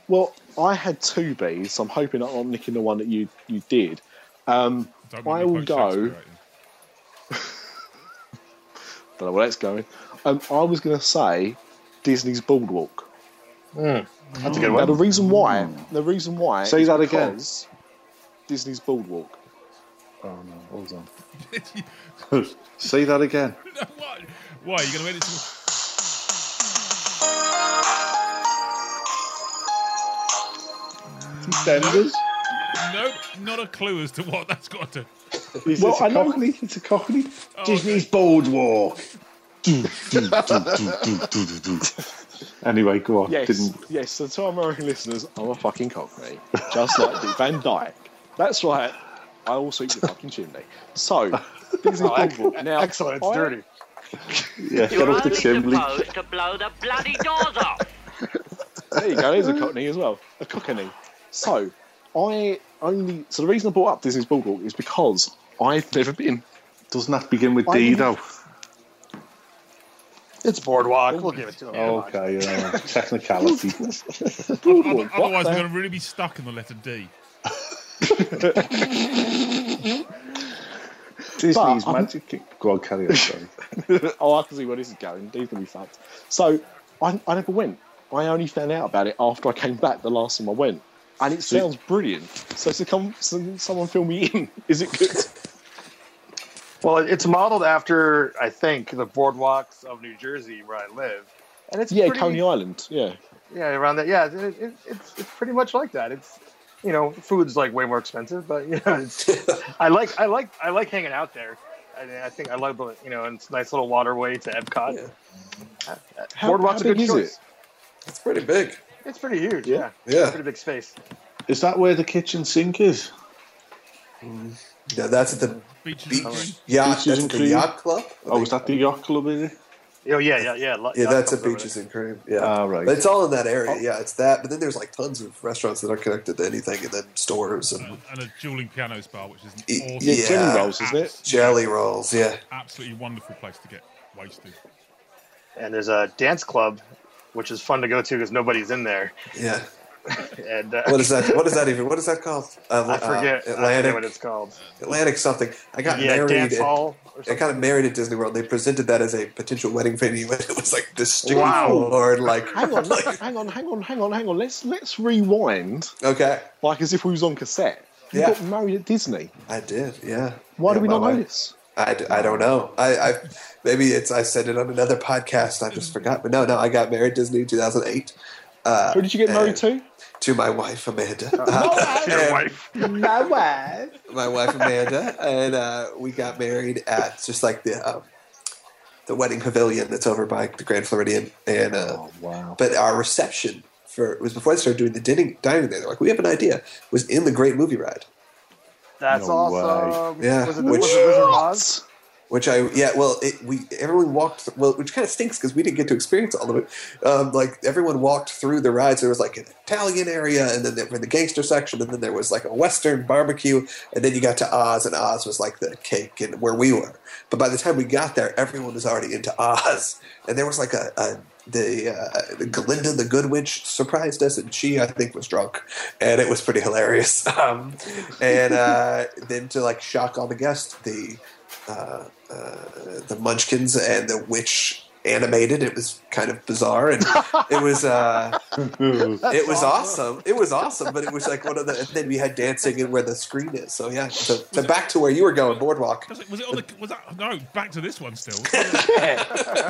Well, I had two Bs, so I'm hoping I'm not nicking the one that you you did. Um, I will go. Shakespeare don't know where that's going. Um, I was going to say Disney's Boardwalk. That's a good one. Now, the reason why, the reason why, Say that again. because Disney's Boardwalk. Oh, no, hold on. Say that again. what? Why? Are you going to edit some... Defenders. Nope, not a clue as to what that's got to... Is Well, it a I know- cockney? It's a cockney. Oh, Disney's Boardwalk. anyway, go on. Yes, Didn't yes. So to our American listeners, I'm a fucking cockney, just like Dick Van Dyke. That's right. I also eat the fucking chimney. So Disney's Boardwalk. Oh, now, Excellent. It's I- dirty. yeah, get off the chimney. to blow the bloody doors off. There you go. There's a cockney as well. A cockney. So I only. So the reason I brought up Disney's Boardwalk is because I've never been. Doesn't that begin with I D mean- though? It's boardwalk. We'll give it to them. Okay, uh, technicality. Boardwalk. Otherwise, the- we're going to really be stuck in the letter D. Disney's But Magic Kingdom. Go on, carry on. Sorry. oh, I can see where this is going. These gonna be fucked. So I, I never went. I only found out about it after I came back the last time I went, and it So- sounds brilliant. So to come, so someone fill me in. Is it good? Well, it's modeled after, I think, the boardwalks of New Jersey where I live, and it's yeah, pretty, Coney Island. Yeah. Yeah, around that. Yeah, it, it, it's it's pretty much like that. It's you know, food's like way more expensive, but you know, it's, I like I like I like hanging out there. I, I think I love the you know, and it's a nice little waterway to Epcot. Yeah. How, Boardwalk's how a good is choice. it? It's pretty big. It's pretty huge. Yeah. Yeah, Yeah. pretty big space. Is that where the kitchen sink is? Yeah, that's at the Beaches beach and cream. yacht. Beaches That's and the cream. yacht club. Oh, is that the yacht club? Is it? Oh yeah, yeah, yeah. Lu- Yeah, that's a beaches and Cream. Yeah, Ah, right. But it's all in that area. Yeah, it's that. But then there's like tons of restaurants that aren't connected to anything, and then stores and and a dueling pianos bar, which is an awesome, yeah. Jellyrolls, isn't it? Jellyrolls. Yeah, absolutely wonderful place to get wasted. And there's a dance club, which is fun to go to because nobody's in there. yeah. And uh, What is that? What is that even? What is that called? Uh, I forget, uh, I Atlantic. forget what it's called. Atlantic something. I got yeah, married. dance at- hall. Or I something. got married at Disney World. They presented that as a potential wedding venue, and it was like this sticky Wow. floor, and like Hang on, hang on, hang on, hang on, hang on. Let's let's rewind, okay, like as if we was on cassette. You Yeah. got married at Disney. I did. Yeah. Why Yeah, do we not know this? I, d- I don't know. I, I maybe it's I said it on another podcast. I just forgot. But no, no, I got married Disney in 2008. Uh, Who did you get married to? To my wife Amanda. Your And wife. My wife. my wife Amanda, and uh, we got married at just like the um, the wedding pavilion that's over by the Grand Floridian. And uh, Oh wow. but our reception for it was before they started doing the dining dining there. They're like, we have an idea. It Was in the Great Movie Ride. That's No way. awesome. Yeah, Was it, which- was it Wizard of Oz? Which I yeah well it, we everyone walked well which kind of stinks because we didn't get to experience all of it. Um, like everyone walked through the rides. There was like an Italian area, and then there was the gangster section, and then there was like a Western barbecue, and then you got to Oz, and Oz was like the cake and where we were. But by the time we got there, everyone was already into Oz, and there was like a, a the, uh, Glinda the Good Witch surprised us, and she I think was drunk, and it was pretty hilarious. Um, and uh, then to like shock all the guests, the uh, uh, the Munchkins and the Witch animated. It was kind of bizarre, and it was uh, it was awesome. It was awesome, but it was like one of the. And then we had dancing and where the screen is. So yeah, so, so back to where you were going, Boardwalk. Was it, was it on the? Was that no? Back to this one still.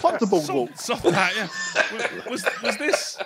Fuck the boardwalk. Stop that. Yeah. Was was this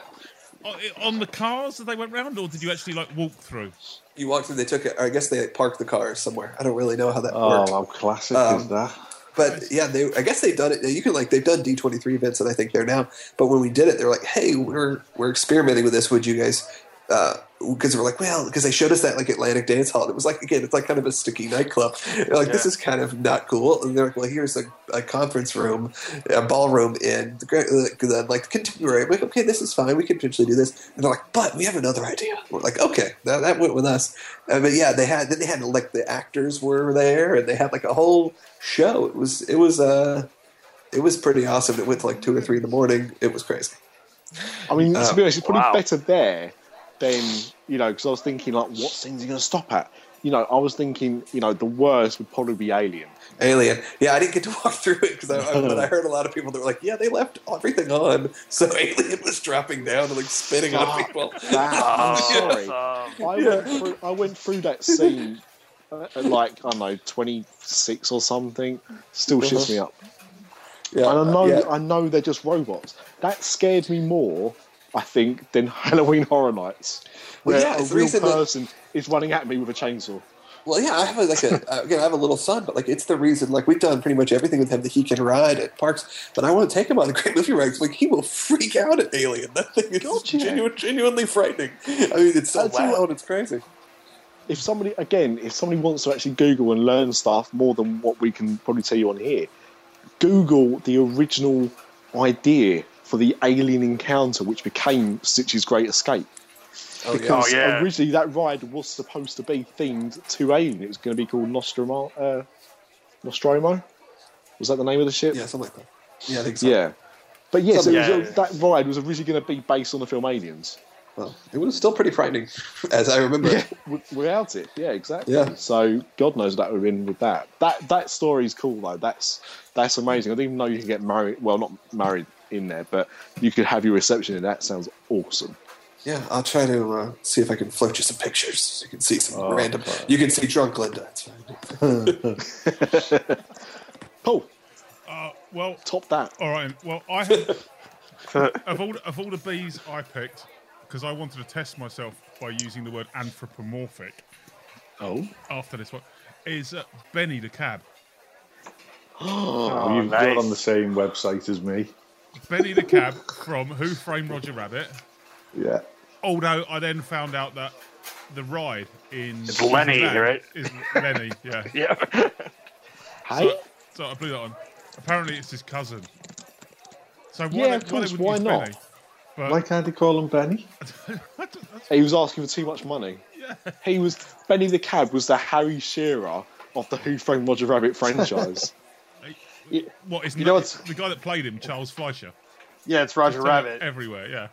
on- on the cars that they went round, or did you actually like walk through? You walked through. They took it. Or I guess they parked the cars somewhere. I don't really know how that works. Oh, worked. how classic Um, is that? But yeah, they. I guess they've done it. You can like they've done D twenty three events, and I think they're now. But when we did it, they're like, "Hey, we're we're experimenting with this. Would you guys?" Because we're like, well, because they showed us that like Atlantic Dance Hall. And it was like again, it's like kind of a sticky nightclub. They're like, this is kind of not cool. And they're like, well, here's a, a conference room, a ballroom in the, great- uh, the like the contemporary. I'm like, okay, this is fine. We could potentially do this. And they're like, but we have another idea. We're like, okay, that, that went with us. Uh, but yeah, they had then they had like the actors were there, and they had like a whole show. It was it was uh it was pretty awesome. It went to like two or three in the morning. It was crazy. I mean, Uh, to be honest, it's probably wow. better there than you know because I was thinking like, what scenes are you going to stop at? You know, I was thinking, you know, the worst would probably be Alien. Alien. Yeah, I didn't get to walk through it because I, I, but I heard a lot of people that were like, "Yeah, they left everything on." So Alien was dropping down and like spitting on people. that. I'm sorry. Um, I went through. I went through that scene uh, at like I don't know, twenty six or something. Still shits me up. Yeah, And I know, yeah. I know they're just robots. That scared me more, I think, than Halloween Horror Nights, Well, where yeah, a real person is running at me with a chainsaw. Well, yeah, I have a, like a uh, again. I have a little son, but like it's the reason. Like we've done pretty much everything with him that he can ride at parks. But I want to take him on the great movie rides. Like he will freak out at Alien. That thing is genuine, genuinely frightening. I mean, it's so I'll tell you loud. It's crazy. If somebody, again, if somebody wants to actually Google and learn stuff more than what we can probably tell you on here, Google the original idea for the alien encounter, which became Stitch's Great Escape. Oh, yeah. Because Oh, yeah. originally that ride was supposed to be themed to Alien. It was going to be called Nostromo. Uh, Nostromo? Was that the name of the ship? Yeah, something like that. Yeah, I think so. Yeah. But yes, it Something- was, that ride was originally going to be based on the film Aliens. Well, it was still pretty frightening, as I remember. Yeah, without it, yeah, exactly. Yeah. So God knows what that would have been with that. That that story's cool though. That's that's amazing. I didn't even know you could get married. Well, not married in there, but you could have your reception in that. Sounds awesome. Yeah, I'll try to uh, see if I can float you some pictures. So you can see some Oh, random. fine. You can see drunk Glinda. It's fine. Paul, Uh, well, top that. all right. Well, I have of all of all the bees I picked because I wanted to test myself by using the word anthropomorphic Oh, after this one is uh, Benny the cab. Oh, you've nice. got on the same website as me. Benny the cab from Who Framed Roger Rabbit. Yeah. Although I then found out that the ride in It's Lenny, right? Is Lenny, yeah. yeah. hey, So, so I blew that on. Apparently, it's his cousin. So why, Yeah, they, of why, course, they why wouldn't? Benny? But Why can't they call him Benny? He was asking for too much money. He was Benny the Cab was the Harry Shearer of the Who Framed Roger Rabbit franchise. what is You know what's- the guy that played him, Charles Fleischer? Yeah, it's Roger uh, Rabbit. everywhere. Yeah.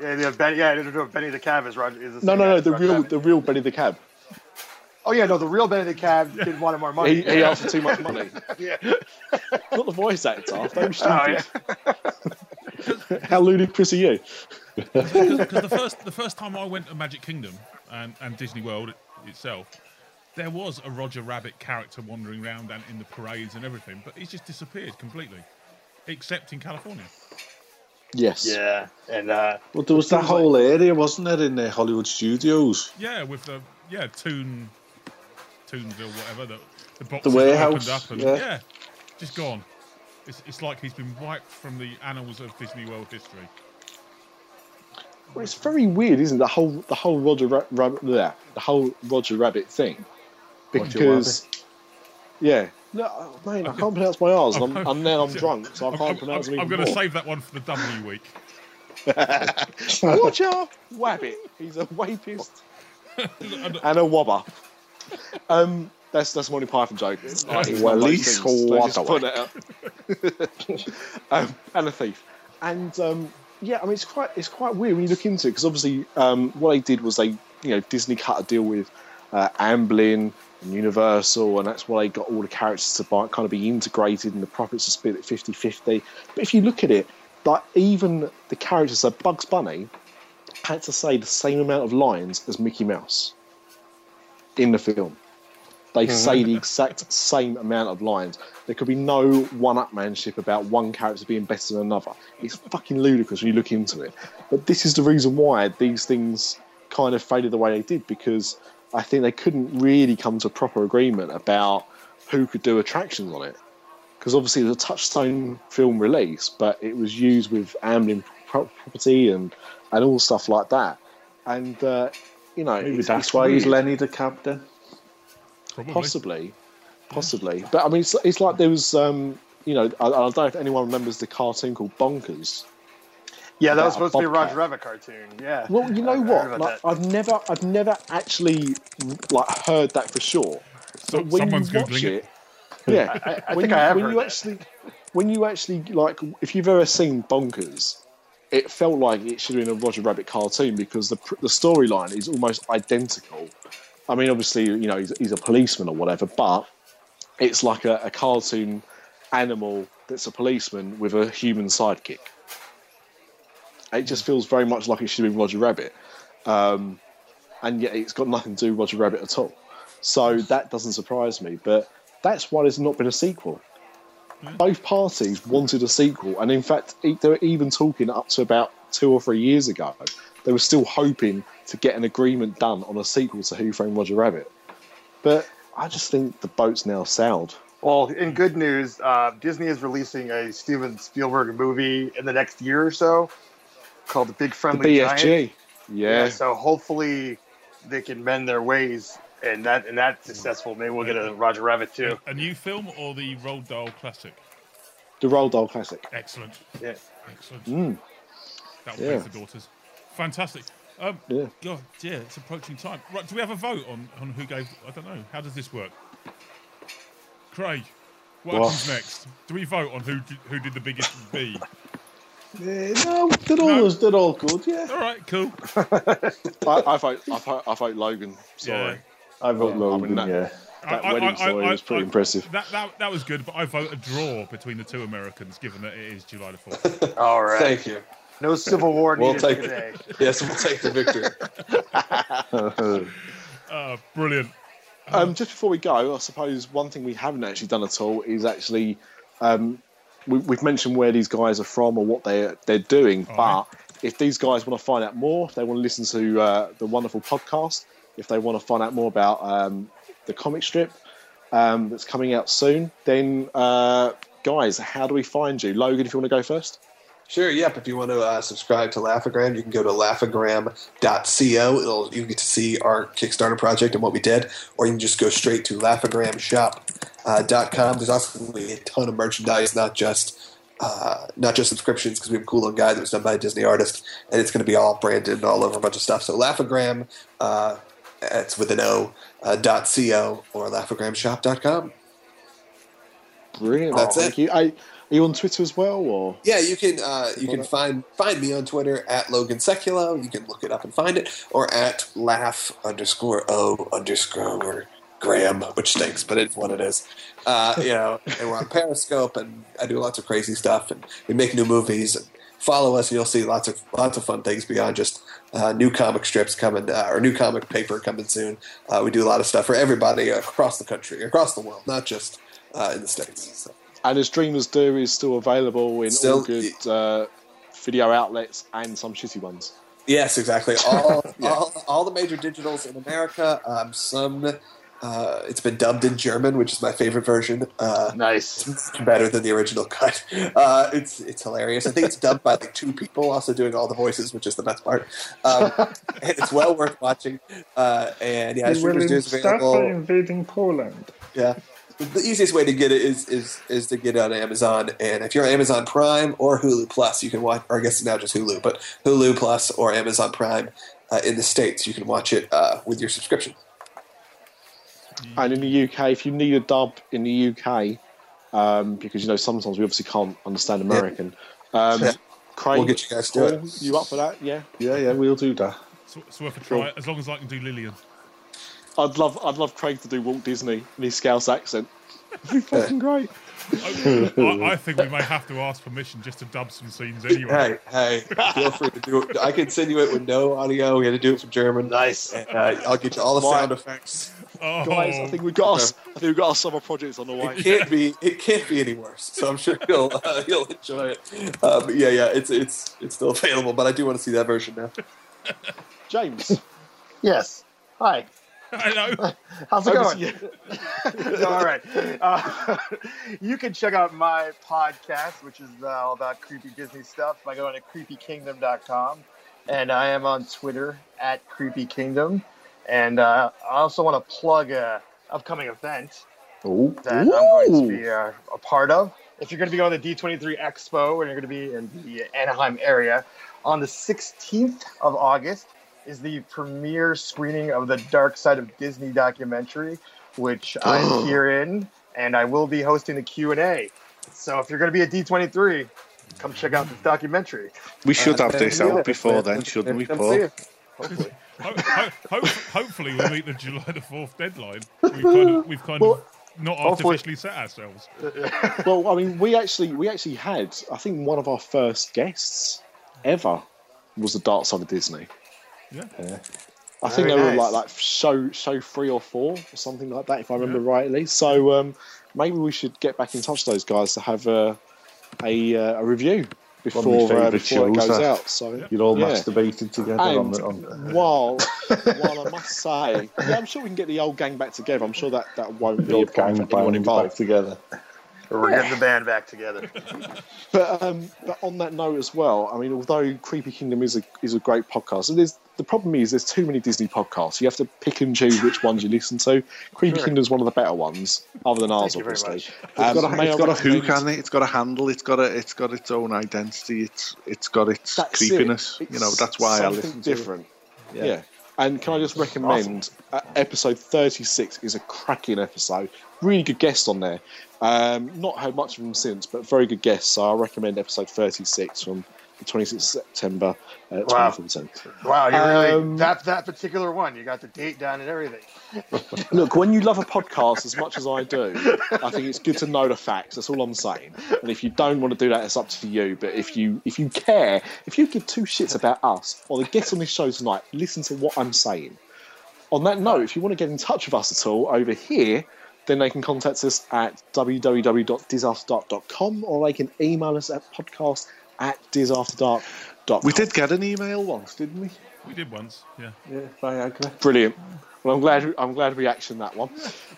Yeah, yeah, Benny, yeah, no, no, Benny the Cab is Roger. Is no, no, no, the Roger real, Rabbit. the real Benny the Cab. Oh yeah, no, the real Benny the Cab didn't want more money. He, he asked for too much money. yeah. Not the voice actor. Don't be Oh, yeah. How ludicrous are you? Because the first the first time I went to Magic Kingdom and, and Disney World itself, there was a Roger Rabbit character wandering around and in the parades and everything, but he's just disappeared completely, except in California. Yes. Yeah, and uh, Well, there was that whole area, wasn't there, in the Hollywood studios? Yeah, with the yeah Toon, Toonville, whatever the the The boxes warehouse, opened up and yeah. yeah. just gone. It's, it's like he's been wiped from the annals of Disney World history. Well, it's very weird, isn't it? The whole the whole Roger Ra- Rabbit, bleh, the whole Roger Rabbit thing, Roger because yeah, no, oh, mate, I can't pronounce my R's. and I'm, and now I'm drunk, so I I'm, can't I'm, pronounce I'm, them I'm going to save that one for the W week. Watch out, Wabbit. He's a wapist and a wobber. Um, that's that's a Monty Python joke. Like, it's Well, one of those he's things. They just put it out. um, and a thief. And um, yeah, I mean it's quite it's quite weird when you look into it because obviously um, what they did was they you know Disney cut a deal with uh, Amblin and Universal, and that's why they got all the characters to buy, kind of be integrated, and the profits are split at 50-50. But if you look at it, like even the characters, so Bugs Bunny had to say the same amount of lines as Mickey Mouse in the film. They mm-hmm. say the exact same amount of lines. There could be no one-upmanship about one character being better than another. It's fucking ludicrous when you look into it. But this is the reason why these things kind of faded the way they did because I think they couldn't really come to a proper agreement about who could do attractions on it. Because obviously it was a touchstone film release, but it was used with Amblin property and and all stuff like that. And uh, you know, Maybe that's why he's. Lenny the captain. Probably. Possibly, possibly. But I mean, it's, it's like there was, um, you know, I, I don't know if anyone remembers the cartoon called Bonkers. Yeah, that was supposed to be a. Roger Rabbit cartoon. Yeah. Well, you know I heard what? about Like. I've never, I've never actually like heard that for sure. So- But when someone's you watch Googling it. it, yeah, I- I when think you, I have when heard you that. actually, when you actually like, if you've ever seen Bonkers, it felt like it should have been a Roger Rabbit cartoon because the the storyline is almost identical. I mean, obviously, you know, he's, he's a policeman or whatever, but it's like a, a cartoon animal that's a policeman with a human sidekick. It just feels very much like it should be Roger Rabbit, um, and yet it's got nothing to do with Roger Rabbit at all. So that doesn't surprise me. But that's why there's not been a sequel. Both parties wanted a sequel, and in fact, they were even talking up to about two or three years ago. They were still hoping to get an agreement done on a sequel to Who Framed Roger Rabbit. But I just think the boat's now sailed. Well, in good news, uh, Disney is releasing a Steven Spielberg movie in the next year or so called The Big The Friendly BFG, Giant. yeah. So hopefully they can mend their ways, and that and that's successful. Maybe we'll get a Roger Rabbit too. A new film or the Roald Dahl classic? the Roald Dahl classic. Excellent. Yeah. Excellent. Mm. That will Yeah. please the daughters. Fantastic. Um, Yeah. God, yeah, it's approaching time. Right, do we have a vote on, on who gave? I don't know. How does this work? Craig, what What? happens next? Do we vote on who did, who did the biggest B? Yeah, no, they're all No. they're all good. Yeah, All right, cool. I, I vote. I vote, I vote Logan. Sorry. I vote Yeah, I Logan. mean, that- yeah, That wedding story was pretty impressive. That, that that was good, but I vote a draw between the two Americans, given that it is July the fourth. All right. Thank you. No Civil War We'll needed take today. Yes, we'll take the victory. uh, brilliant. Um, just before we go, I suppose one thing we haven't actually done at all is actually um, we, we've mentioned where these guys are from or what they're they're doing. but if these guys want to find out more, if they want to listen to uh, the wonderful podcast, if they want to find out more about um, the comic strip um, that's coming out soon, then uh, guys, how do we find you, Logan? If you want to go first. Sure, yep. If you want to uh, subscribe to Laugh-O-Gram, you can go to laughagram.co. It'll you get to see our Kickstarter project and what we did, or you can just go straight to laughagramshop.com. There's also a ton of merchandise, not just uh, not just subscriptions because we have a cool little guide that was done by a Disney artist, and it's going to be all branded and all over a bunch of stuff. So Laugh-O-Gram, uh, it's with an O, uh, dot co or laughagramshop.com. Brilliant. That's Thank it. you. Are, you on Twitter as well, or Yeah, you can uh, you can find find me on Twitter at Logan Sekulow. You can look it up and find it, or at laugh underscore o underscore Graham, which stinks, but it's what it is. Uh, you know, and we're on Periscope, and I do lots of crazy stuff, and we make new movies. And follow us, and you'll see lots of lots of fun things beyond just uh, new comic strips coming uh, or new comic paper coming soon. Uh, we do a lot of stuff for everybody across the country, across the world, not just uh, in the states. So. And as Dreamers Do is still available in Still- all good uh, video outlets and some shitty ones. Yes, exactly. All, all, all the major digitals in America. Um, some uh, it's been dubbed in German, which is my favorite version. Uh, Nice. better than the original cut. Uh, it's it's hilarious. I think it's dubbed by like two people, also doing all the voices, which is the best part. Um, and it's well worth watching. Uh, and yeah, You Dreamers Do is available. start by available. invading Poland. Yeah. The easiest way to get it is, is is to get it on Amazon, and if you're on Amazon Prime or Hulu Plus, you can watch. Or I guess now just Hulu, but Hulu Plus or Amazon Prime uh, in the states, you can watch it uh, with your subscription. And in the UK, if you need a dub in the UK, um, because you know sometimes we obviously can't understand American. Um, Yeah. Craig, We'll get you guys to Paul, it. You up for that? Yeah. Yeah, yeah, we'll do that. It's, it's worth a try, as long as I can do Lillian. I'd love, I'd love Craig to do Walt Disney in his Scouse accent. It'd be fucking great. I, I, I think we may have to ask permission just to dub some scenes anyway. Hey, hey, feel free to do it. I can send you it with no audio. We had to do it from German. Nice. And, uh, I'll get you all the sound effects. Oh, Guys, I think we've got us. I think we've got our summer projects on the way. It can't be. It can't be any worse. So I'm sure you'll uh, you'll enjoy it. Uh, but yeah, yeah, it's it's it's still available. But I do want to see that version now. James, Yes. Hi. hello. How's it going? to all right. Uh, you can check out my podcast, which is uh, all about creepy Disney stuff, by going to creepykingdom.com. And I am on Twitter at Creepy Kingdom. And uh, I also want to plug a upcoming event Oh, that I'm going to be uh, a part of. If you're going to be going to the D23 Expo and you're going to be in the Anaheim area, on the 16th of August is the premiere screening of the Dark Side of Disney documentary, which I'm here in, and I will be hosting the Q&A. So if you're going to be at D23, come check out this documentary. we should have this Yeah. out before then, shouldn't we, Paul? Hopefully. Ho- ho- ho- hopefully, we'll meet the July the fourth deadline. We've kind of, we've kind Well, of not artificially set ourselves. well, I mean, we actually, we actually had, I think, one of our first guests ever was the Dark Side of Disney. Yeah. I think Very they were like like show show three or four or something like that, if I remember rightly. So um, maybe we should get back in touch with those guys to have a a, uh, a review before uh, favourite before it goes out. So You're all Yeah. masturbated together on and the. On, while while I must say, yeah, I'm sure we can get the old gang back together. I'm sure that that won't the be a old problem gang for anyone band back involved. together. We're getting the band back together. But um, but on that note as well, I mean, although Creepy Kingdom is a is a great podcast, and there's the problem is there's too many Disney podcasts. You have to pick and choose which ones you listen to. Creepy Sure. Kingdom's one of the better ones, other than ours, Thank you very obviously. much. It's Um, got a, may it's I got a hook recommend- on it. It's got a handle. It's got a. It's got its own identity. It's it's got its That's it. creepiness. It's You know that's why I listen different. to it. Yeah. And can I just recommend uh, episode 36 is a cracking episode. Really good guest on there. Um, not heard much of them since, but very good guest. So I recommend episode 36 from the 26th of September uh, Wow. 2014. Wow, you really Um, that that particular one. You got the date down and everything. Look, when you love a podcast as much as I do, I think it's good to know the facts. That's all I'm saying. And if you don't want to do that, it's up to you. But if you if you care, if you give two shits about us or the guests on this show tonight, listen to what I'm saying. On that note, if you want to get in touch with us at all over here, then they can contact us at www.disafterdark.com or they can email us at podcast at disafterdark.com. We did get an email once, didn't we? We did once, yeah. Yeah, Viagra. Brilliant. Well, I'm glad. I'm glad we actioned that one.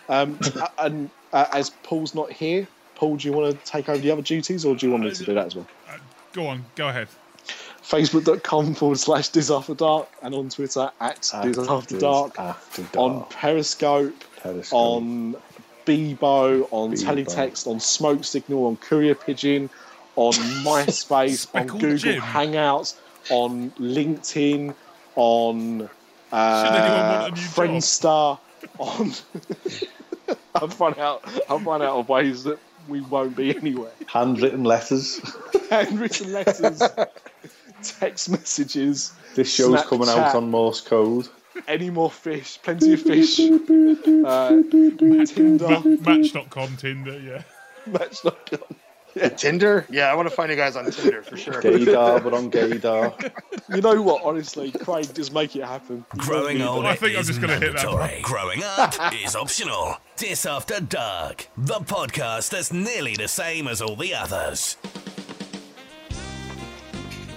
Um, and uh, as Paul's not here, Paul, do you want to take over the other duties, or do you want me to do that as well? Go on, go ahead. Facebook.com forward slash Dis After Dark, and on Twitter at Dis After Dark. After dark. On Periscope, Periscope. on Bebo, on Bebo. Teletext, on Smoke Signal, on Courier Pigeon, on MySpace, on Google Jim. Hangouts, on LinkedIn, on uh, want a new job? Friendster, on. I've run out. I've run out of ways that we won't be anywhere. Handwritten letters. Handwritten letters, text messages. This show's coming out on Morse code. Any more fish? Plenty of fish. uh, Tinder, Match.com, Tinder, yeah. Match.com. Tinder? Yeah, I want to find you guys on Tinder for sure. Gaydar, but on Gaydar. You know what? Honestly, Craig, just make it happen. Growing don't I think I'm is just gonna hit that mandatory. Growing up is optional. Dis After Dark, the podcast that's nearly the same as all the others.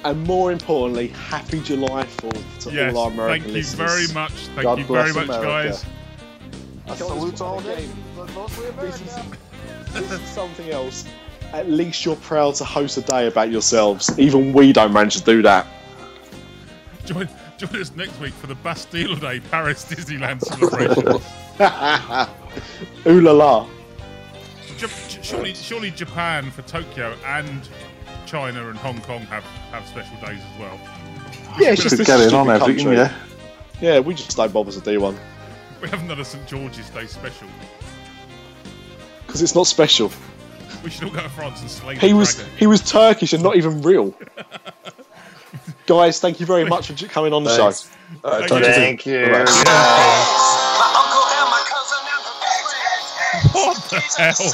And more importantly, happy July 4th to Yes, all our American thank you listeners. very much. Thank God you very bless much, America. guys. I salute all day, but mostly This is, this is something else. At least you're proud to host a day about yourselves. Even we don't manage to do that. Join, join us next week for the Bastille Day Paris Disneyland celebration. Ooh la la. J- j- surely, surely Japan for Tokyo and China and Hong Kong have, have special days as well. Yeah, it's just Could this get stupid on everything, country. yeah. Yeah, we just don't bother to do one We haven't done a St George's Day special. because it's not special. We should all go to France and slay He the was dragon. he was Turkish and not even real. Guys, thank you very much for coming on the Thanks. show. All right, Thank talk to you. soon. Thank you. Bye-bye. What the hell?